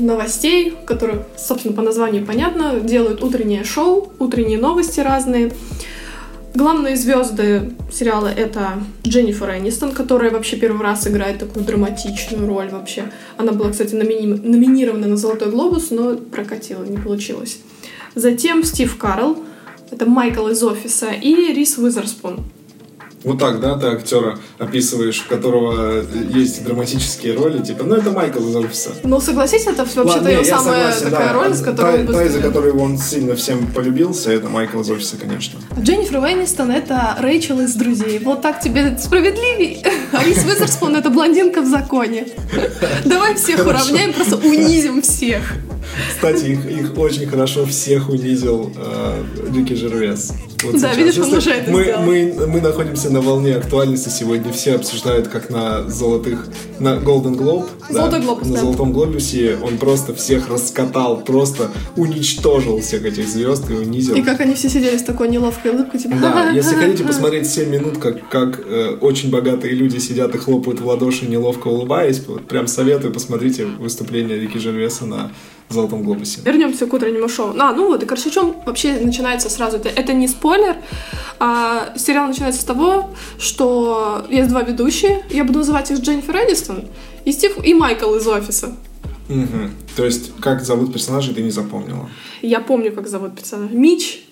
новостей, которые, собственно, по названию понятно, делают утреннее шоу, утренние новости разные. Главные звезды сериала это Дженнифер Энистон, которая вообще первый раз играет такую драматичную роль вообще. Она была, кстати, номини... номинирована на Золотой глобус, но прокатила, не получилось. Затем Стив Карл, это Майкл из офиса, и Рис Уизерспун. Вот так, да, ты актера описываешь, у которого есть драматические роли, типа, ну это Майкл из офиса. Ну согласись, это вообще-то его самая согласен, такая да. роль, с которой та, он Та, из-за которой он сильно всем полюбился, это Майкл из офиса, конечно. Дженнифер Веннистон это Рэйчел из друзей. Вот так тебе справедливей. (laughs) А Рис Уизерспун это блондинка в законе. (laughs) Давай всех уравняем, просто унизим всех. Кстати, их, их очень хорошо всех унизил э, Рики Жервес. Вот да, сейчас. видишь, он уже это мы, мы, мы находимся на волне актуальности сегодня. Все обсуждают, как на золотых... На Golden Globe. Золотой да, глобус, На да. Золотом Глобусе он просто всех раскатал, просто уничтожил всех этих звезд и унизил. И как они все сидели с такой неловкой улыбкой, типа... Да, если хотите посмотреть 7 минут, как, как э, очень богатые люди сидят и хлопают в ладоши, неловко улыбаясь, вот прям советую, посмотрите выступление Рики Жервеса на Золотом глобусе. Вернемся к утреннему шоу. А, ну вот, и короче, чем вообще начинается сразу? Это, это не спойлер. А, сериал начинается с того, что есть два ведущие. Я буду называть их Дженнифер Энистон и Стив и Майкл из офиса. Угу. То есть, как зовут персонажей, ты не запомнила? Я помню, как зовут персонажа. Мич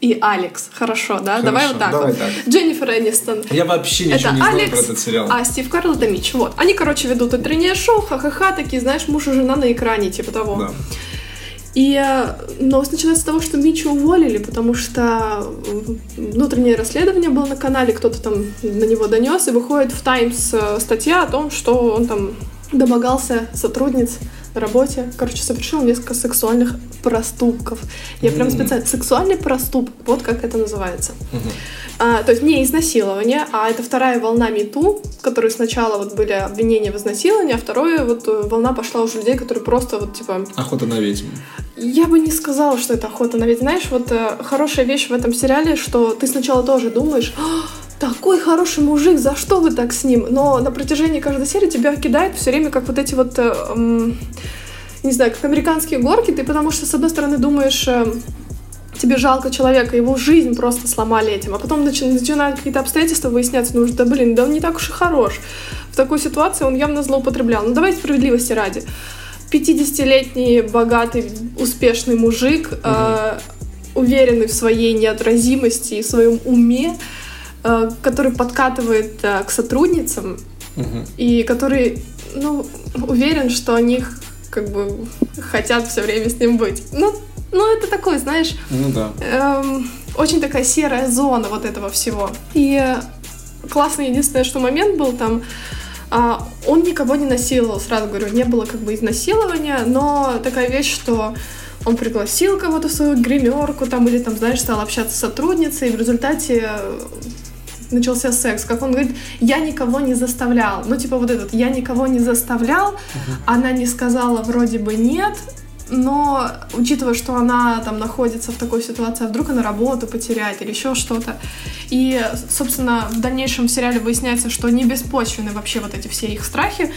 и Алекс. Хорошо, да? Хорошо, давай вот так давай вот. Так. Дженнифер Энистон. Я вообще ничего это не знаю Алекс, про этот сериал. А Стив Карл это Мич. Вот. Они, короче, ведут утреннее шоу, ха-ха-ха, такие, знаешь, муж и жена на экране, типа того. Да. И э, новость начинается с того, что Мичу уволили, потому что внутреннее расследование было на канале, кто-то там на него донес, и выходит в Таймс э, статья о том, что он там домогался сотрудниц на работе. Короче, совершил несколько сексуальных проступков. Я прям специально... Сексуальный проступок, вот как это называется. А, то есть не изнасилование, а это вторая волна МИТУ, которые сначала вот были обвинения в изнасиловании, а вторая вот э, волна пошла уже людей, которые просто вот типа... Охота на ведьм. Я бы не сказала, что это охота на ведьм. Знаешь, вот э, хорошая вещь в этом сериале, что ты сначала тоже думаешь, такой хороший мужик, за что вы так с ним? Но на протяжении каждой серии тебя кидает все время как вот эти вот, эм, не знаю, как американские горки, ты потому что, с одной стороны, думаешь, э, тебе жалко человека, его жизнь просто сломали этим, а потом начи- начинают какие-то обстоятельства выясняться, ну, да блин, да он не так уж и хорош. В такой ситуации он явно злоупотреблял. Ну, давайте справедливости ради. 50-летний, богатый, успешный мужик, э, уверенный в своей неотразимости и в своем уме, который подкатывает э, к сотрудницам Мгм. и который, ну, уверен, что они как бы хотят все время с ним быть. Ну, ну это такой, знаешь, Ну да. эм, очень такая серая зона вот этого всего. И э, классный единственное, что момент был там, а, он никого не насиловал, сразу говорю, не было как бы изнасилования, но такая вещь, что он пригласил кого-то в свою гримерку там или там, знаешь, стал общаться с сотрудницей, и в результате э, начался секс. Как он говорит, я никого не заставлял. Ну, типа вот этот, я никого не заставлял, она не сказала вроде бы нет, но учитывая, что она там находится в такой ситуации, а вдруг она работу потеряет или еще что-то. И, собственно, в дальнейшем сериале выясняется, что не беспочвены вообще вот эти все их страхи.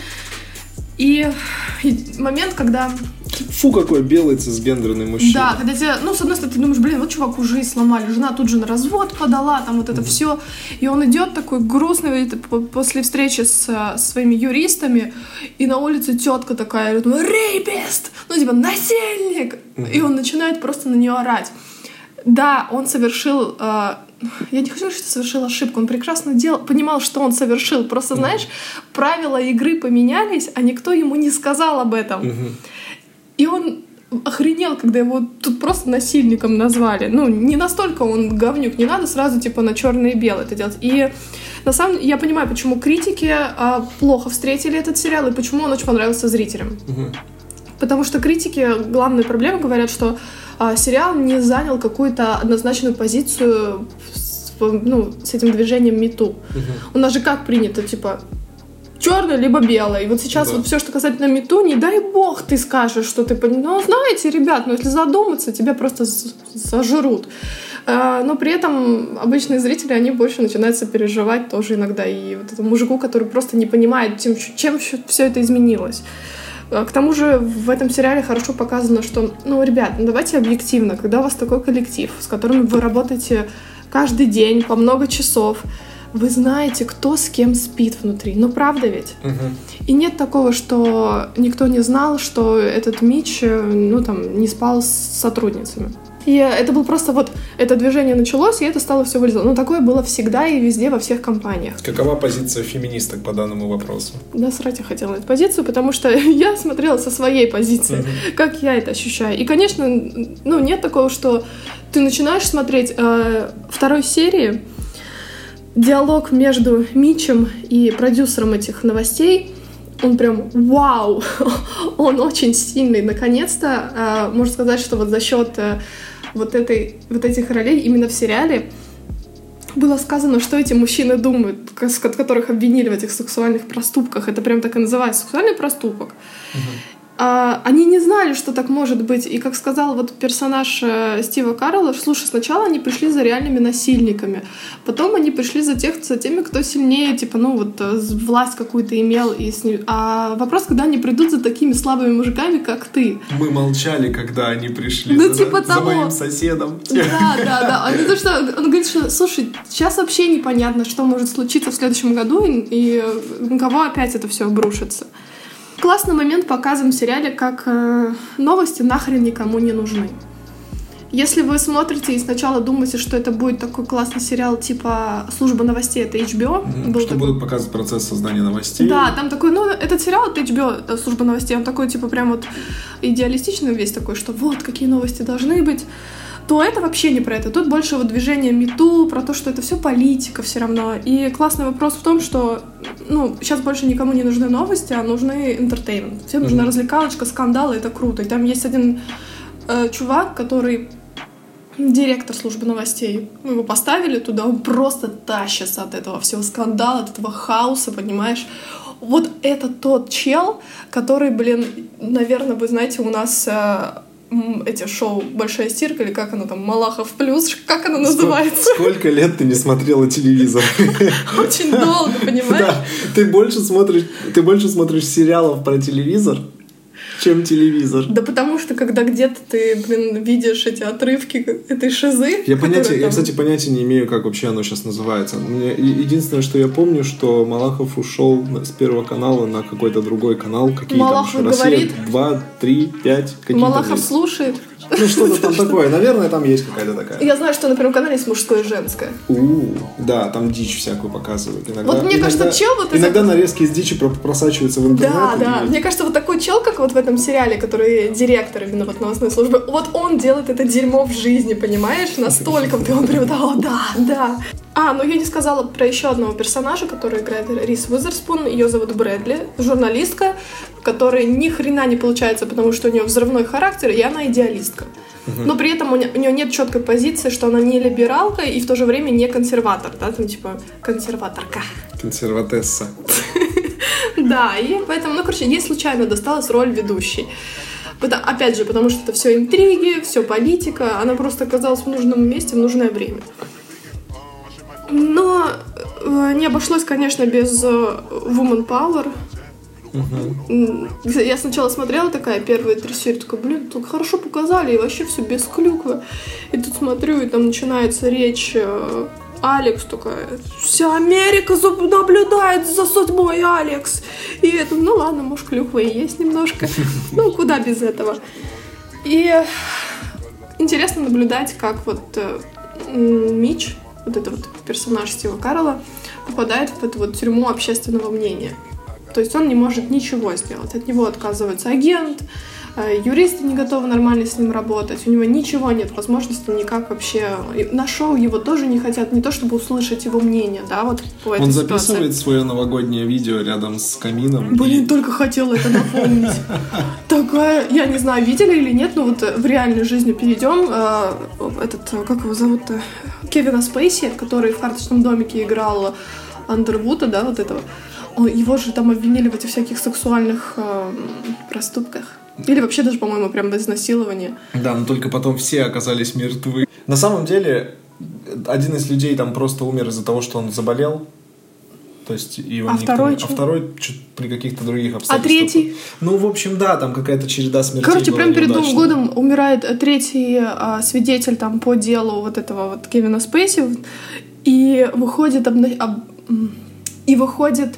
И, и момент, когда Фу, какой белый цисгендерный мужчина. да, когда тебе, ну, с одной стороны, ты думаешь, блин, вот чуваку жизнь сломали, жена тут же на развод подала, там вот это все. И он идет такой грустный после встречи с своими юристами, и на улице тетка такая, говорит, рейпист, ну, типа, насильник. И он начинает просто на нее орать. Да, он совершил, э, я не хочу говорить, что совершил ошибку, он прекрасно делал, понимал, что он совершил. Просто, знаешь, правила игры поменялись, а никто ему не сказал об этом. Мгм. И он охренел, когда его тут просто насильником назвали. Ну, не настолько он говнюк, не надо сразу типа на черное и белое это делать. И на самом деле я понимаю, почему критики а, плохо встретили этот сериал и почему он очень понравился зрителям. Мгм. Потому что критики главную проблему говорят, что а, сериал не занял какую-то однозначную позицию с, ну, с этим движением МИТУ. У нас же как принято, типа, черное либо белое. И вот сейчас Да. вот все, что касательно мету, не дай бог ты скажешь, что ты понимаешь. Ну, знаете, ребят, ну если задуматься, тебя просто сожрут. А, Но при этом обычные зрители, они больше начинают сопереживать тоже иногда. И вот этому мужику, который просто не понимает, тем, чем все это изменилось. А, К тому же в этом сериале хорошо показано, что, ну, ребят, ну, давайте объективно, когда у вас такой коллектив, с которым вы работаете каждый день по много часов, вы знаете, кто с кем спит внутри. Ну, правда ведь? Мгм. И нет такого, что никто не знал, что этот Мич, э, ну, там, не спал с сотрудницами. И это был просто вот, это движение началось, и это стало все вылезло. Но такое было всегда и везде, во всех компаниях. Какова позиция феминисток по данному вопросу? Насрать я хотела на эту позицию, потому что (laughs) я смотрела со своей позиции, как я это ощущаю. И, конечно, ну, нет такого, что ты начинаешь смотреть э, второй серии, диалог между Мичем и продюсером этих новостей, он прям вау, (laughs) он очень сильный. Наконец-то, э, можно сказать, что вот за счет э, вот, этой, вот этих ролей именно в сериале было сказано, что эти мужчины думают, с- которых обвинили в этих сексуальных проступках. Это прям так и называется, сексуальный проступок. А, они не знали, что так может быть. И как сказал вот персонаж э, Стива Карла, слушай, сначала они пришли за реальными насильниками, потом они пришли за, тех, за теми, кто сильнее, типа, ну вот э, власть какую-то имел. И с ним- А вопрос, когда они придут за такими слабыми мужиками, как ты. Мы молчали, когда они пришли Ну, за, типа за того. моим соседом. Да, да, да. А не то, что он говорит, что, слушай, сейчас вообще непонятно, что может случиться в следующем году, и, и на кого опять это все обрушится. Классный момент показан в сериале, как э, новости нахрен никому не нужны. Если вы смотрите и сначала думаете, что это будет такой классный сериал типа «Служба новостей» это HBO, был Что такой- будут показывать процесс создания новостей. да, там такой, ну, этот сериал от HBO, э, служба новостей, он такой, типа, прям вот идеалистичный весь такой, что вот, какие новости должны быть, то это вообще не про это. Тут больше вот движение MeToo, про то, что это все политика все равно. И классный вопрос в том, что, ну, сейчас больше никому не нужны новости, а нужны entertainment. Всем нужна Мгм. развлекалочка, скандалы, это круто. И там есть один э, чувак, который директор службы новостей. Мы его поставили туда, он просто тащится от этого всего скандала, от этого хаоса, понимаешь? Вот это тот чел, который, блин, наверное, вы знаете, у нас э, эти шоу «Большая стирка» или как оно там, «Малахов плюс», как оно называется? Сколько лет ты не смотрела телевизор? (laughs) Очень долго, понимаешь? Да, ты больше смотришь, ты больше смотришь сериалов про телевизор, чем телевизор. Да потому что, когда где-то ты, блин, видишь эти отрывки этой шизы... Я, понятия, которые я, там- кстати, понятия не имею, как вообще оно сейчас называется. Мне единственное, что я помню, что Малахов ушел с первого канала на какой-то другой канал. Какие Малахов там говорит? Россия 2, 3, 5. Какие там Малахов есть? слушает. Ну, что-то там такое. Наверное, там есть какая-то такая. Я знаю, что на Первом канале есть мужское и женское. У, да, там дичь всякую показывают. Иногда, Вот мне кажется, иногда- чел вот это- Иногда нарезки из дичи про- просачиваются в интернет. Да, да. Мне кажется, вот такой чел, как вот в этом сериале, который директор именно вот новостной службы, вот он делает это дерьмо в жизни, понимаешь? Настолько и он прям, да, да, да. А, ну я не сказала про еще одного персонажа, который играет Рис Уизерспун. Ее зовут Брэдли, журналистка, которая ни хрена не получается, потому что у нее взрывной характер, и она идеалистка. Но при этом у нее, нет четкой позиции, что она не либералка и в то же время не консерватор, да, там типа консерваторка. Консерватесса. (laughs) Да, и поэтому, ну, короче, ей случайно досталась роль ведущей. Опять же, потому что это все интриги, все политика, она просто оказалась в нужном месте в нужное время. Но э, не обошлось, конечно, без э, Woman Power. М, Я сначала смотрела такая первые три серии, такая, блин, тут хорошо показали, и вообще все без клюквы. И тут смотрю, и там начинается речь э, Алекс такая, вся Америка наблюдает за судьбой Алекс. И это, ну ладно, может, клюква и есть немножко. (laughs) Ну, куда без этого. И интересно наблюдать, как вот э, Мич, вот этот вот персонаж Стива Карла, попадает в эту вот тюрьму общественного мнения. То есть он не может ничего сделать. От него отказывается агент, э, юристы не готовы нормально с ним работать, у него ничего нет возможности никак вообще. На шоу его тоже не хотят, не то чтобы услышать его мнение, да, вот по этой Он ситуации. записывает свое новогоднее видео рядом с камином. Блин, и- только хотела это напомнить. (laughs) Такая, я не знаю, видели или нет, но вот э, в реальной жизни перейдем. э, Этот, как его зовут-то? Кевина Спейси, который в карточном домике играл Андервуда, да, вот этого. Его же там обвинили в этих всяких сексуальных э, проступках. Или вообще даже, по-моему, прям в изнасиловании. Да, но только потом все оказались мертвы. На самом деле, один из людей там просто умер из-за того, что он заболел. То есть его А никто- второй а второй при каких-то других А обстоятельствах. третий? Ну, в общем, да, там какая-то череда смертей Короче, прямо перед Новым годом умирает э, третий а, свидетель там по делу вот этого вот Кевина Спейси, и выходит обна- об- и выходит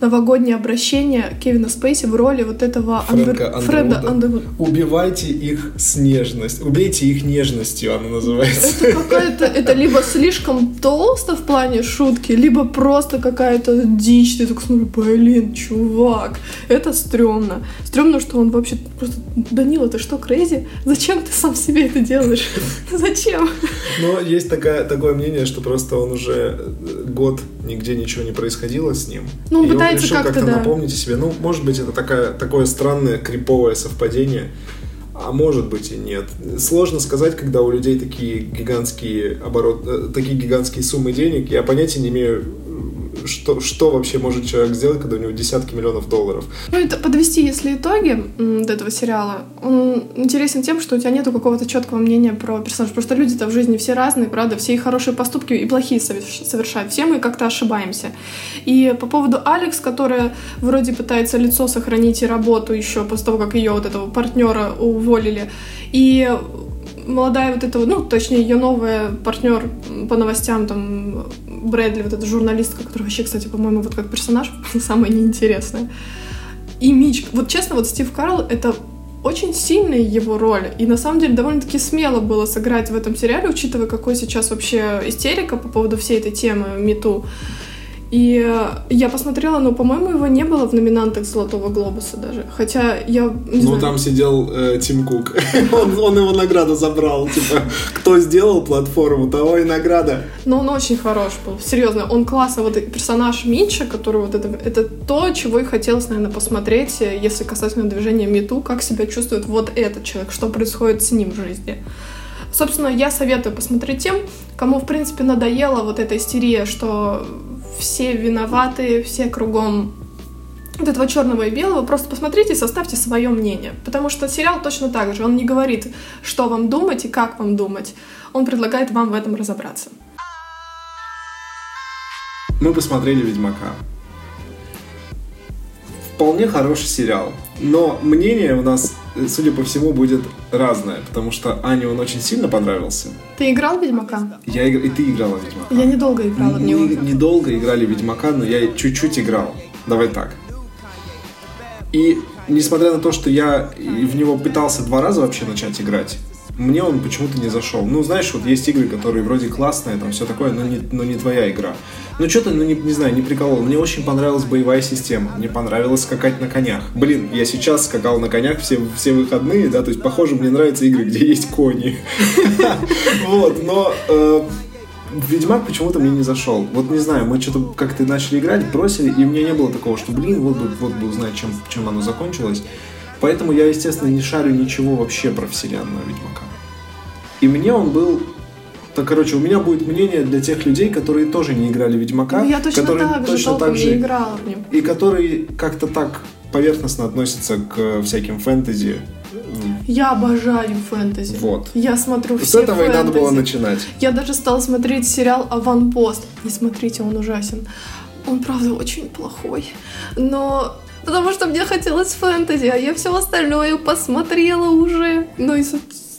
новогоднее обращение Кевина Спейси в роли вот этого Фрэнка Андер- Фреда Андервуда. Убивайте их с нежностью. Убейте их нежностью, она называется. Это какая-то, это либо слишком толсто в плане шутки, либо просто какая-то дичь. Ты так смотришь, блин, чувак, это стрёмно. Стрёмно, что он вообще просто, Данила, ты что, крейзи? Зачем ты сам себе это делаешь? (laughs) Зачем? Но есть такая, такое мнение, что просто он уже год нигде ничего не происходило с ним. Ну, он и он пытается решил как-то, как-то да. напомнить о себе. Ну, может быть, это такая, такое странное, криповое совпадение. А может быть и нет. Сложно сказать, когда у людей такие гигантские оборот, э, такие гигантские суммы денег. Я понятия не имею, что, что вообще может человек сделать, когда у него десятки миллионов долларов. Ну, это подвести, если итоги до этого сериала, он интересен тем, что у тебя нету какого-то четкого мнения про персонажа. Что люди-то в жизни все разные, правда, все и хорошие поступки, и плохие соверш- совершают. Все мы как-то ошибаемся. И по поводу Алекс, которая вроде пытается лицо сохранить и работу еще после того, как ее вот этого партнера уволили. И молодая вот эта, ну, точнее, ее новая партнер по новостям, там, Брэдли, вот эта журналистка, которая вообще, кстати, по-моему, вот как персонаж (laughs) самая неинтересная. И Мич, вот честно, вот Стив Карл — это очень сильная его роль. И на самом деле довольно-таки смело было сыграть в этом сериале, учитывая, какой сейчас вообще истерика по поводу всей этой темы МИТУ. И э, я посмотрела, но, по-моему, его не было в номинантах Золотого Глобуса даже. Хотя я не ну, знаю. там сидел э, Тим Кук. (laughs) он, он его награду забрал. Типа, кто сделал платформу, того и награда. Но он очень хорош был, серьезно. Он классный. Вот персонаж Митча, который вот это, это то, чего и хотелось, наверное, посмотреть, э, если касательно движения Мету, как себя чувствует вот этот человек, что происходит с ним в жизни. Собственно, я советую посмотреть тем, кому, в принципе, надоела вот эта истерия, что все виноваты, все кругом вот этого черного и белого, просто посмотрите и составьте свое мнение. Потому что сериал точно так же. Он не говорит, что вам думать и как вам думать. Он предлагает вам в этом разобраться. Мы посмотрели «Ведьмака». Вполне хороший сериал. Но мнение у нас, судя по всему, будет разное, потому что Ане он очень сильно понравился. Ты играл в Ведьмака? Я игр... И ты играла в Ведьмака. Я недолго играла в него. Недолго играли в Ведьмака, но я чуть-чуть играл. Давай так. И несмотря на то, что я в него пытался два раза вообще начать играть, мне он почему-то не зашел. Ну, знаешь, вот есть игры, которые вроде классные, там все такое, но не, но не твоя игра. Ну, что-то, ну, не, не знаю, не приколол. Мне очень понравилась боевая система. Мне понравилось скакать на конях. Блин, я сейчас скакал на конях все, все выходные, да, то есть, похоже, мне нравятся игры, где есть кони. (laughs) Вот, но э, Ведьмак почему-то мне не зашел. Вот не знаю, мы что-то как-то начали играть, бросили, и у меня не было такого, что, блин, вот бы, вот бы узнать, чем, чем оно закончилось. Поэтому я, естественно, не шарю ничего вообще про вселенную Ведьмака. И мне он был то, короче, у меня будет мнение для тех людей, которые тоже не играли Ведьмака. Ну, я точно которые так точно же так же, не играла в него. И которые как-то так поверхностно относятся к всяким фэнтези. Я обожаю фэнтези. Вот. Я смотрю все С этого фэнтези. и надо было начинать. Я даже стала смотреть сериал «Аванпост». Не смотрите, он ужасен. Он, правда, очень плохой. Но потому что мне хотелось фэнтези, а я все остальное посмотрела уже. Ну и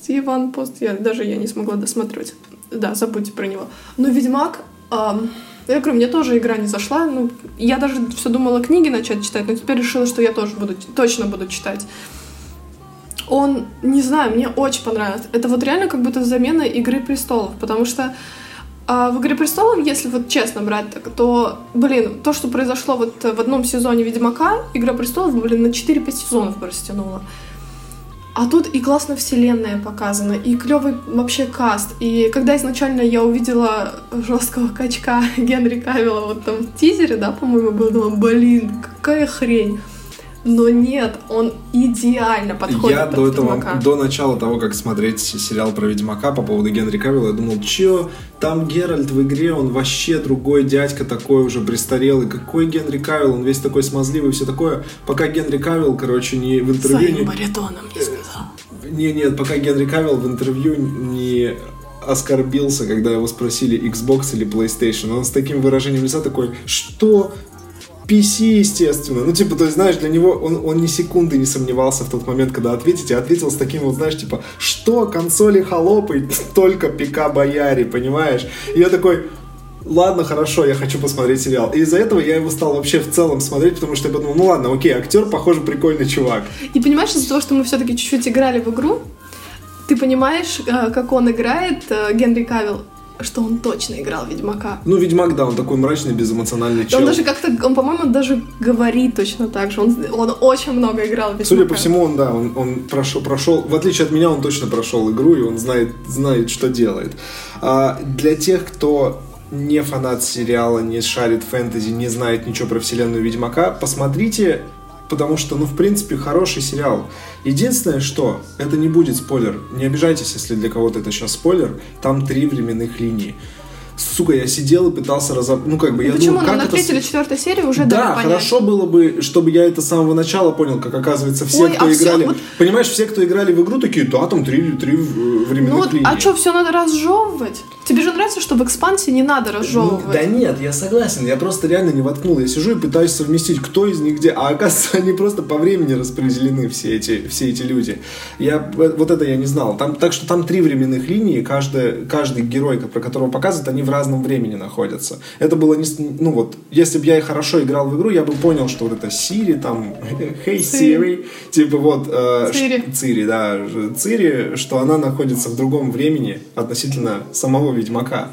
Иван Пост я даже я не смогла досмотреть. Да, забудьте про него. Но Ведьмак, эм, я говорю, мне тоже игра не зашла. Ну, я даже все думала книги начать читать, но теперь решила, что я тоже буду, точно буду читать. Он, не знаю, мне очень понравился. Это вот реально как будто замена Игры престолов, потому что а в «Игре престолов», если вот честно брать так, то, блин, то, что произошло вот в одном сезоне «Ведьмака», «Игра престолов», блин, на 4-5 сезонов растянула. А тут и классно вселенная показана, и клевый вообще каст. И когда изначально я увидела жесткого качка (laughs) Генри Кавилла вот там в тизере, да, по-моему, был, думала, блин, какая хрень. Но нет, он идеально подходит я под до этого, Ведьмака. до начала того, как смотреть сериал про Ведьмака по поводу Генри Кавилла, я думал, чё, там Геральт в игре, он вообще другой дядька такой уже престарелый. Какой Генри Кавилл, он весь такой смазливый, все такое. Пока Генри Кавилл, короче, не в интервью... Своим не- баритоном не сказал. Не, нет, пока Генри Кавилл в интервью не оскорбился, когда его спросили Xbox или PlayStation. Он с таким выражением лица такой, что? PC, естественно. Ну, типа, то есть, знаешь, для него он, он ни секунды не сомневался в тот момент, когда ответить, и ответил с таким вот, знаешь, типа, что, консоли холопы, только ПК бояре, понимаешь? И я такой, ладно, хорошо, я хочу посмотреть сериал. И из-за этого я его стал вообще в целом смотреть, потому что я подумал, ну ладно, окей, актер, похоже, прикольный чувак. И понимаешь, из-за того, что мы все-таки чуть-чуть играли в игру, ты понимаешь, э, как он играет, э, Генри Кавилл, что он точно играл Ведьмака. Ну, Ведьмак, да, он такой мрачный, безэмоциональный чел. Он даже как-то, он, по-моему, даже говорит точно так же. Он, он очень много играл Ведьмака. Судя по всему, он, да, он, он прошел, прошел, в отличие от меня, он точно прошел игру, и он знает, знает что делает. А для тех, кто не фанат сериала, не шарит фэнтези, не знает ничего про вселенную Ведьмака, посмотрите, потому что, ну, в принципе, хороший сериал. Единственное, что, это не будет спойлер, не обижайтесь, если для кого-то это сейчас спойлер, там три временных линии. Сука, я сидел и пытался разобрать, ну, как бы, я Почему? думал, Ну, как на это... третьей или четвертой серии уже Да, понять. хорошо было бы, чтобы я это с самого начала понял, как оказывается все, Ой, кто а играли. вот- Понимаешь, все, кто играли в игру, такие, да, там три, три э, временных Ну вот, линии. а что, все надо разжевывать? Тебе же нравится, что в экспансии не надо Ну, разжевывать? да нет, я согласен, я просто реально не воткнул. Я сижу и пытаюсь совместить, кто из них где. А оказывается, (laughs) они просто по времени распределены, все эти, все эти люди. Я, э, вот это я не знал. Там, так что там три временных линии, каждая, каждый герой, про которого показывают, они в разном времени находятся. Это было не... Ну вот, если бы я хорошо играл в игру, я бы понял, что вот это Сири, там, (laughs) Hey Siri, типа вот... э, Цири, да, Цири, что она находится в другом времени относительно самого Ведьмака.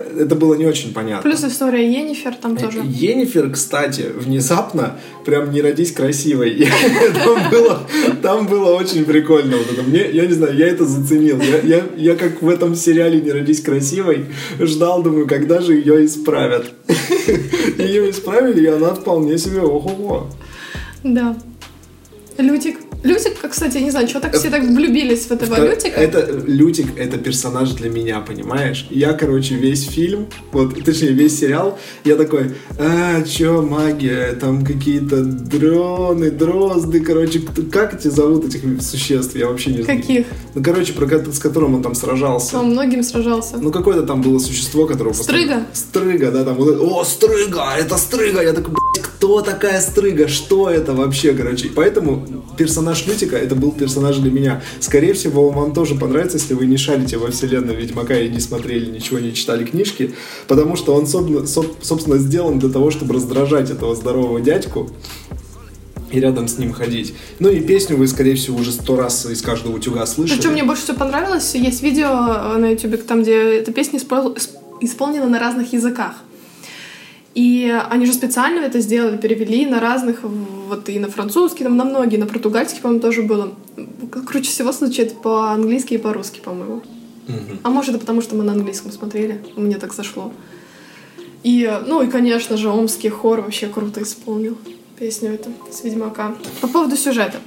Это было не очень понятно. Плюс история Енифер там тоже. Енифер, кстати, внезапно прям не родись красивой. (laughs) Там было, там было очень прикольно. Вот это. Мне, я не знаю, я это заценил. Я, я, я как в этом сериале «Не родись красивой» ждал, думаю, когда же ее исправят. (laughs) Ее исправили, и она вполне себе ого-го. Да. Лютик. Лютик, кстати, я не знаю, что так все так влюбились в этого Это- Лютика. Это Лютик, это персонаж для меня, понимаешь? Я, короче, весь фильм, вот, точнее, весь сериал, я такой, а, чё, магия, там какие-то дроны, дрозды, короче, кто- как эти зовут этих существ, я вообще не знаю. Каких? Ну, короче, про с которым он там сражался. Он многим сражался. Ну, какое-то там было существо, которое... Стрыга? Стрыга, да, там вот о, Стрыга, это Стрыга! Я такой, кто такая Стрыга? Что это вообще, короче? Поэтому персонаж Лютика, это был персонаж для меня. Скорее всего, вам тоже понравится, если вы не шарите во вселенной Ведьмака и не смотрели, ничего не читали книжки, потому что он, собственно, соб- собственно, сделан для того, чтобы раздражать этого здорового дядьку, и рядом с ним ходить. Ну и песню вы, скорее всего, уже сто раз из каждого утюга слышали. Причем мне больше всего понравилось, есть видео на ютубе, там, где эта песня испол- исп- исполнена на разных языках. И они же специально это сделали, перевели на разных, вот и на французский, там, на многие, на португальский, по-моему, тоже было. Круче всего звучит по-английски и по-русски, по-моему. А может, это потому, что мы на английском смотрели, мне так зашло. И, э, ну и, конечно же, омский хор вообще круто исполнил песню эту с Ведьмака. По поводу сюжета.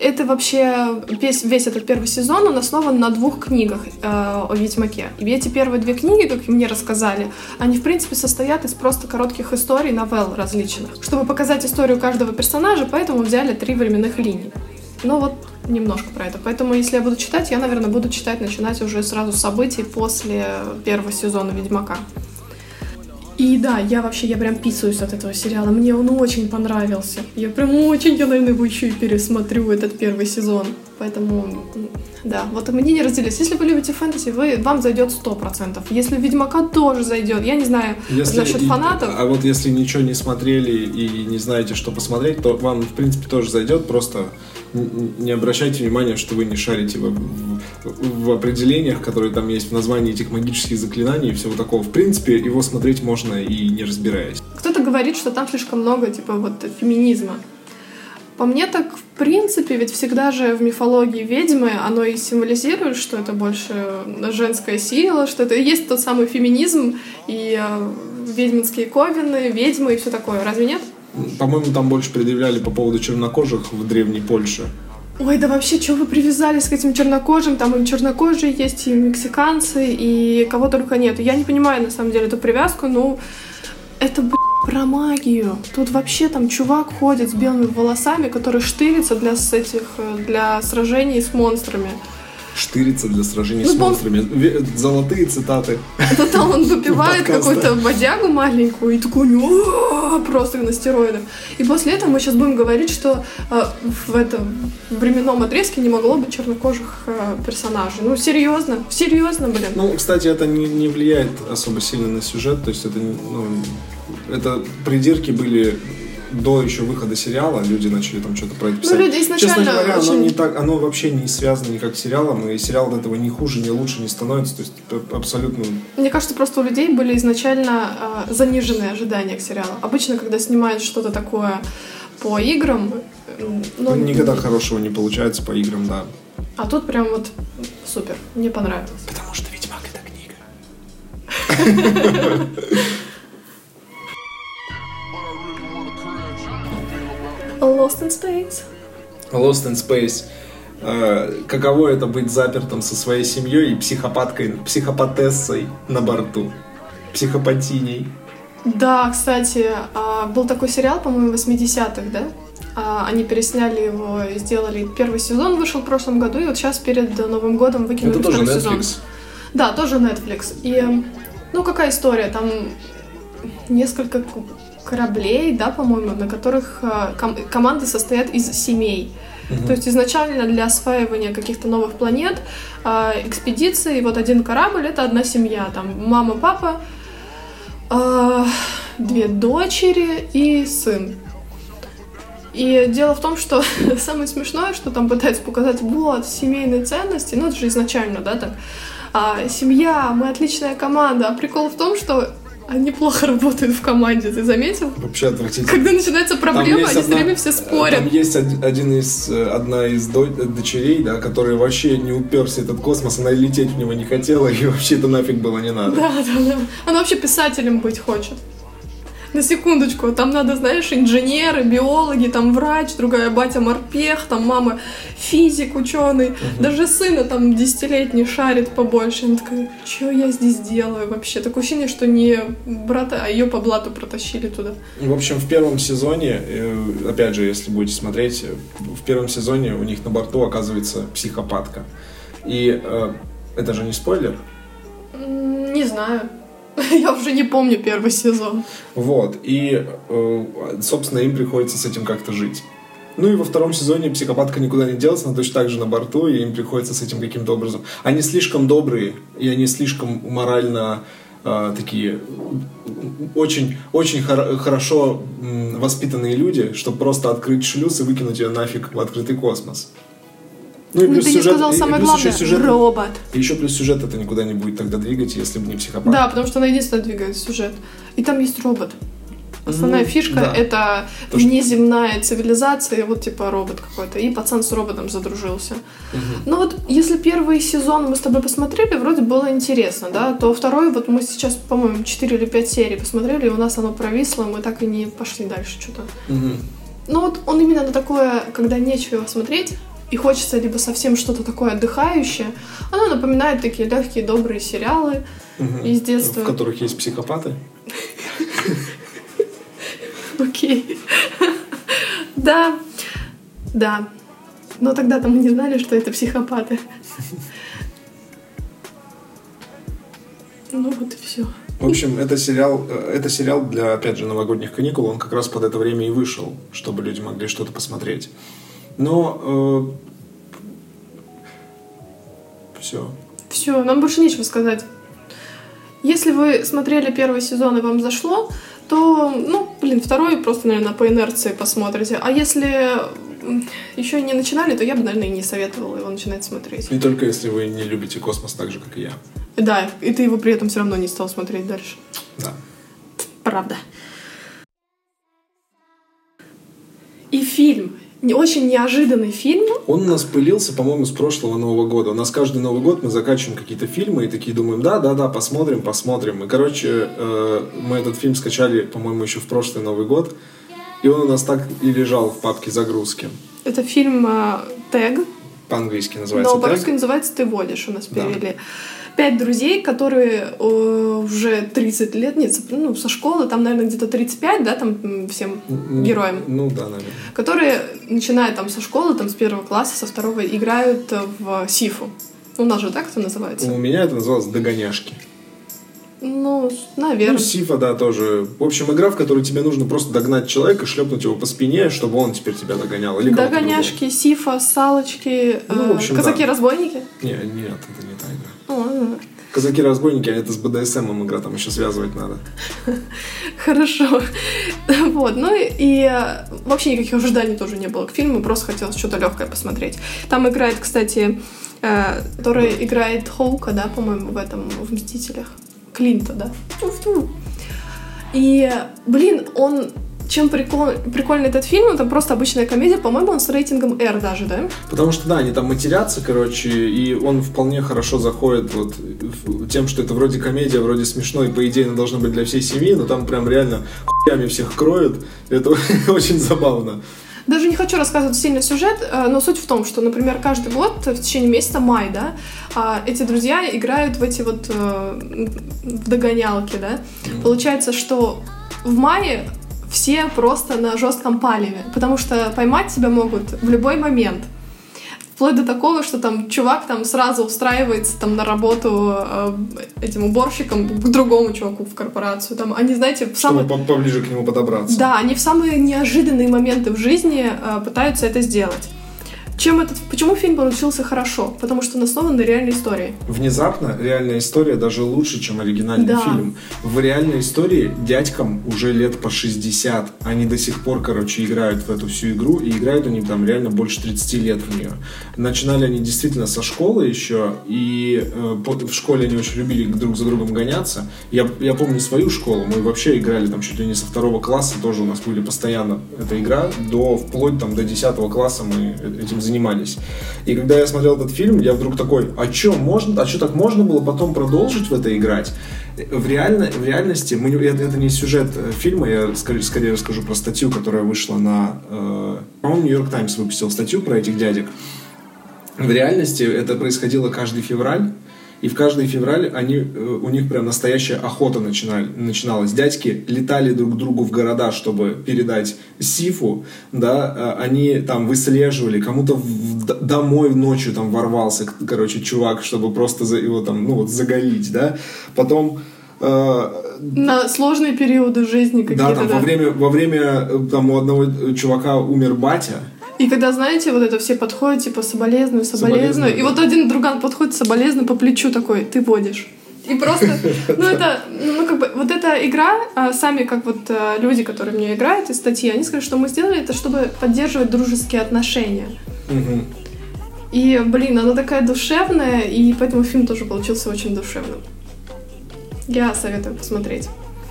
Это вообще весь, весь этот первый сезон, он основан на двух книгах э, о Ведьмаке. И эти первые две книги, как мне рассказали, они, в принципе, состоят из просто коротких историй, новелл различных. Чтобы показать историю каждого персонажа, поэтому взяли три временных линии. Ну вот немножко про это. Поэтому, если я буду читать, я, наверное, буду читать, начинать уже сразу событий после первого сезона Ведьмака. И да, я вообще, я прям писаюсь от этого сериала. Мне он очень понравился. Я прям очень, я, наверное, его еще и пересмотрю, этот первый сезон. Поэтому, да, вот мне не разделились. Если вы любите фэнтези, вы, вам зайдет 100%. Если Ведьмака тоже зайдет, я не знаю насчет и- фанатов. А вот если ничего не смотрели и не знаете, что посмотреть, то вам, в принципе, тоже зайдет. Просто не обращайте внимания, что вы не шарите в, в- в определениях, которые там есть в названии этих магических заклинаний и всего такого. В принципе, его смотреть можно и не разбираясь. Кто-то говорит, что там слишком много, типа, вот, феминизма. По мне так, в принципе, ведь всегда же в мифологии ведьмы оно и символизирует, что это больше женская сила, что это и есть тот самый феминизм и э, ведьминские ковины, ведьмы и все такое. Разве нет? По-моему, там больше предъявляли по поводу чернокожих в Древней Польше. Ой, да вообще, что вы привязались к этим чернокожим? Там и чернокожие есть, и мексиканцы, и кого только нет. Я не понимаю, на самом деле, эту привязку, ну, это, блин, про магию. Тут вообще там чувак ходит с белыми волосами, который штырится для с этих, э, для сражений с монстрами. Штырится для сражений Ну, с монстрами. Ве- Золотые цитаты. Это там он (laughs) выпивает какую-то бодягу маленькую и такой просто на стероидах. И после этого мы сейчас будем говорить, что э, в этом временном отрезке не могло быть чернокожих э, персонажей. Ну, серьезно, серьезно, блин. Ну, кстати, это не, не влияет особо сильно на сюжет, то есть это, ну, это придирки были до еще выхода сериала, люди начали там что-то про это писать. Ну, люди изначально Честно говоря, оно, очень- не так, оно вообще не связано никак с сериалом, и сериал от этого ни хуже, ни лучше не становится, то есть абсолютно... Мне кажется, просто у людей были изначально э, заниженные ожидания к сериалу. Обычно, когда снимают что-то такое по играм, э, ну, Никогда хорошего не получается по играм, да. а тут прям вот супер, мне понравилось. Потому что Ведьмак это книга. (laughs) Lost in Space. Lost in Space. Э, Каково это быть запертым со своей семьей и психопаткой, психопатессой на борту? Психопатиней. Да, кстати, а, был такой сериал, по-моему, 80-х, да? А, Они пересняли его и сделали. Первый сезон вышел в прошлом году, и вот сейчас перед Новым годом выкинули Это тоже второй сезон. Netflix. Да, тоже Netflix. И, ну, какая история? Там несколько кораблей, да, по-моему, на которых а, ком- команды состоят из семей. То есть изначально для осваивания каких-то новых планет, а, экспедиции, вот один корабль это одна семья, там мама, папа, а, две дочери и сын. И дело в том, что (laughs) самое смешное, что там пытаются показать, вот, семейные ценности, ну это же изначально, да, так, а, семья, мы отличная команда, а прикол в том, что они плохо работают в команде, ты заметил? Вообще отвратительно. Когда начинается проблема, они одна- все время все спорят. Там есть од- один из, э, одна из до- дочерей, да, которая вообще не уперся этот космос, она и лететь в него не хотела, и вообще это нафиг было не надо. Да, да, да. Она вообще писателем быть хочет. На секундочку, там надо, знаешь, инженеры, биологи, там врач, другая батя морпех, там мама физик, ученый. Угу. Даже сына там десятилетний шарит побольше. Она такая, что я здесь делаю вообще? Такое ощущение, что не брата, а ее по блату протащили туда. В общем, в первом сезоне, э, опять же, если будете смотреть, в первом сезоне у них на борту оказывается психопатка. И э, это же не спойлер? Не знаю. (laughs) Я уже не помню первый сезон. Вот. И, э, собственно, им приходится с этим как-то жить. Ну и во втором сезоне психопатка никуда не делась, она точно так же на борту, и им приходится с этим каким-то образом. Они слишком добрые, и они слишком морально э, такие очень, очень хор- хорошо воспитанные люди, чтобы просто открыть шлюз и выкинуть ее нафиг в открытый космос. Ну и плюс ты сюжет, не сказал самое главное, сюжет, робот. И еще плюс сюжет это никуда не будет тогда двигать, если бы не психопат. Да, потому что она единственная двигает сюжет. И там есть робот. Основная ну, фишка да. это То, внеземная что... цивилизация, вот типа робот какой-то. И пацан с роботом задружился. Угу. Ну вот, если первый сезон мы с тобой посмотрели, вроде было интересно, да, то второй, вот мы сейчас, по-моему, 4 или 5 серий посмотрели, и у нас оно провисло, мы так и не пошли дальше что-то. Угу. Ну вот он именно на такое, когда нечего его смотреть, и хочется либо совсем что-то такое отдыхающее. Оно напоминает такие легкие, добрые сериалы угу. из детства. В которых есть психопаты? Окей. Да, да. Но тогда-то мы не знали, что это психопаты. Ну вот и все. В общем, это сериал, э, это сериал для, опять же, новогодних каникул. Он как раз под это время и вышел, чтобы люди могли что-то посмотреть. Но э, все. Все, нам больше нечего сказать. Если вы смотрели первый сезон и вам зашло, то, ну, блин, второй просто, наверное, по инерции посмотрите. А если еще не начинали, то я бы, наверное, и не советовала его начинать смотреть. Не только если вы не любите космос так же, как и я. Да, и ты его при этом все равно не стал смотреть дальше. Да. Правда. И фильм очень неожиданный фильм. Он у нас пылился, по-моему, с прошлого Нового года. У нас каждый Новый год мы закачиваем какие-то фильмы и такие думаем, да, да, да, посмотрим, посмотрим. И, короче, э, мы этот фильм скачали, по-моему, еще в прошлый Новый год. И он у нас так и лежал в папке загрузки. Это фильм э, «Тег». По-английски называется Но по-русски называется «Ты водишь» у нас перевели. Да пять друзей, которые э, уже 30 лет, нет, ну, со школы, там, наверное, где-то 35, да, там всем героям. Ну, да, наверное. Которые, начиная там со школы, там с первого класса, со второго, играют в Сифу. У нас же так это называется? У меня это называлось «Догоняшки». Ну, наверное. Ну, Сифа, да, тоже. В общем, игра, в которой тебе нужно просто догнать человека, шлепнуть его по спине, чтобы он теперь тебя догонял. Или Догоняшки, Сифа, Салочки, ну, э, казаки-разбойники? Да. Не, нет, это не та игра. Казаки-разбойники, а это с БДСМом игра, там еще связывать надо. (laughs) Хорошо. (laughs) Вот, ну и э, вообще никаких ожиданий тоже не было к фильму, просто хотелось что-то легкое посмотреть. Там играет, кстати, э, который играет Хоука, да, по-моему, в этом, в «Мстителях». Клинта, да. И, блин, он чем прикол, прикольный этот фильм, это просто обычная комедия, по-моему, он с рейтингом R даже, да? Потому что, да, они там матерятся, короче, и он вполне хорошо заходит вот тем, что это вроде комедия, вроде смешной, по идее, она должна быть для всей семьи, но там прям реально хуями всех кроют, это (laughs) очень забавно. Даже не хочу рассказывать сильный сюжет, э, но суть в том, что, например, каждый год в течение месяца май, да, а, эти друзья играют в эти вот э, в догонялки, да. Получается, что в мае все просто на жестком палеве, потому что поймать тебя могут в любой момент. Вплоть до такого, что там чувак там сразу устраивается там на работу э, этим уборщиком к другому чуваку в корпорацию. Там они, знаете, в самые... Чтобы поближе к нему подобраться. Да, они в самые неожиданные моменты в жизни э, пытаются это сделать. Чем этот, почему фильм получился хорошо? Потому что он основан на реальной истории. Внезапно реальная история даже лучше, чем оригинальный да. фильм. В реальной истории дядькам уже лет по 60. Они до сих пор, короче, играют в эту всю игру, и играют они там реально больше 30 лет в нее. Начинали они действительно со школы еще, и э, в школе они очень любили друг за другом гоняться. Я, я помню свою школу, мы вообще играли там чуть ли не со второго класса, тоже у нас были постоянно эта игра, до, вплоть там до 10 класса мы этим занимались занимались. И когда я смотрел этот фильм, я вдруг такой, а что, можно, а что так можно было потом продолжить в это играть? В, реально, в реальности, мы, это, это не сюжет э, фильма, я скорее, скорее расскажу про статью, которая вышла на... Э, по-моему, Нью-Йорк Таймс выпустил статью про этих дядек. В реальности это происходило каждый февраль, и в каждый февраль они, э, у них прям настоящая охота начинали, начиналась. Дядьки летали друг к другу в города, чтобы передать Сифу, да, а они там выслеживали, кому-то в, домой ночью там ворвался, короче, чувак, чтобы просто за, его там, ну вот, заголить, да. Потом э, на сложные периоды жизни какие-то. Да, там да. во время, во время э, там у одного чувака умер батя, и когда, знаете, вот это все подходят, типа, соболезную, соболезную, и вот один друган подходит соболезную по плечу такой, ты водишь. И просто, ну это, ну как бы, вот эта игра, а, сами как вот а, люди, которые в нее играют, из статьи, они сказали, что мы сделали это, чтобы поддерживать дружеские отношения. И, блин, она такая душевная, и поэтому фильм тоже получился очень душевным. Я советую посмотреть.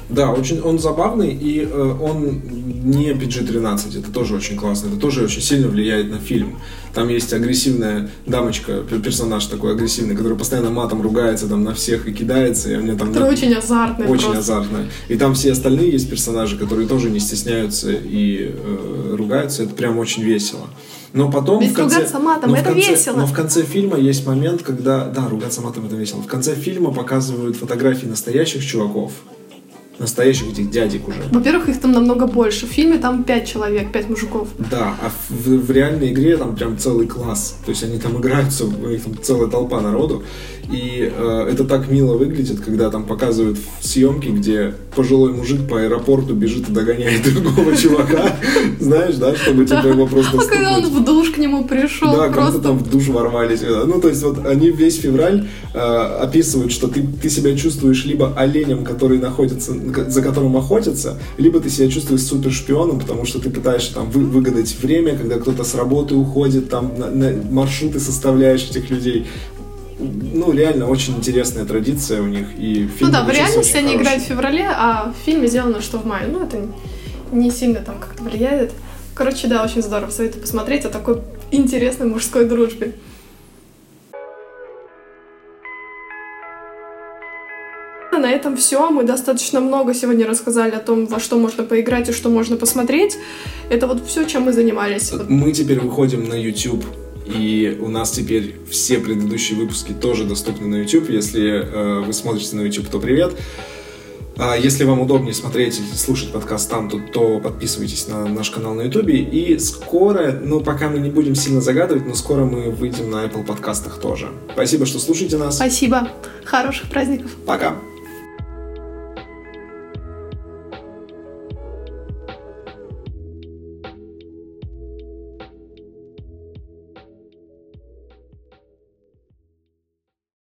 Да, очень он забавный, и э, он не PG-13, это тоже очень классно, это тоже очень сильно влияет на фильм. Там есть агрессивная дамочка, персонаж такой агрессивный, который постоянно матом ругается там на всех и кидается, и мне там... Который очень азартный Очень просто. азартный. И там все остальные есть персонажи, которые тоже не стесняются и э, ругаются, это прям очень весело. Но потом Ведь в конце, ругаться матом, это конце, весело. Но в конце фильма есть момент, когда... Да, ругаться матом это весело. В конце фильма показывают фотографии настоящих чуваков, настоящих этих дядек уже. Во-первых, их там намного больше. В фильме там пять человек, пять мужиков. Да, а в, в реальной игре там прям целый класс. То есть они там играются, у них там целая толпа народу. И э, это так мило выглядит, когда там показывают съемки, где пожилой мужик по аэропорту бежит и догоняет (laughs) другого чувака, знаешь, да, чтобы типа его просто А когда он в душ к нему пришел, Да, просто там в душ ворвались. Ну, то есть вот они весь февраль э, описывают, что ты себя чувствуешь либо оленем, который находится, за которым охотятся, либо ты себя чувствуешь супер шпионом, потому что ты пытаешься там вы, выгадать время, когда кто-то с работы уходит, там на, на маршруты составляешь этих людей ну, реально очень интересная традиция у них. И фильм ну да, в реальности они хороший. играют в феврале, а в фильме сделано, что в мае. Ну, это не сильно там как-то влияет. Короче, да, очень здорово. Советую посмотреть о такой интересной мужской дружбе. На этом все. Мы достаточно много сегодня рассказали о том, во что можно поиграть и что можно посмотреть. Это вот все, чем мы занимались. Мы теперь выходим на YouTube и у нас теперь все предыдущие выпуски тоже доступны на YouTube. Если э, вы смотрите на YouTube, то привет. А если вам удобнее смотреть или слушать подкаст там, то, то подписывайтесь на наш канал на YouTube. И скоро, ну пока мы не будем сильно загадывать, но скоро мы выйдем на Apple подкастах тоже. Спасибо, что слушаете нас. Спасибо. Хороших праздников. Пока.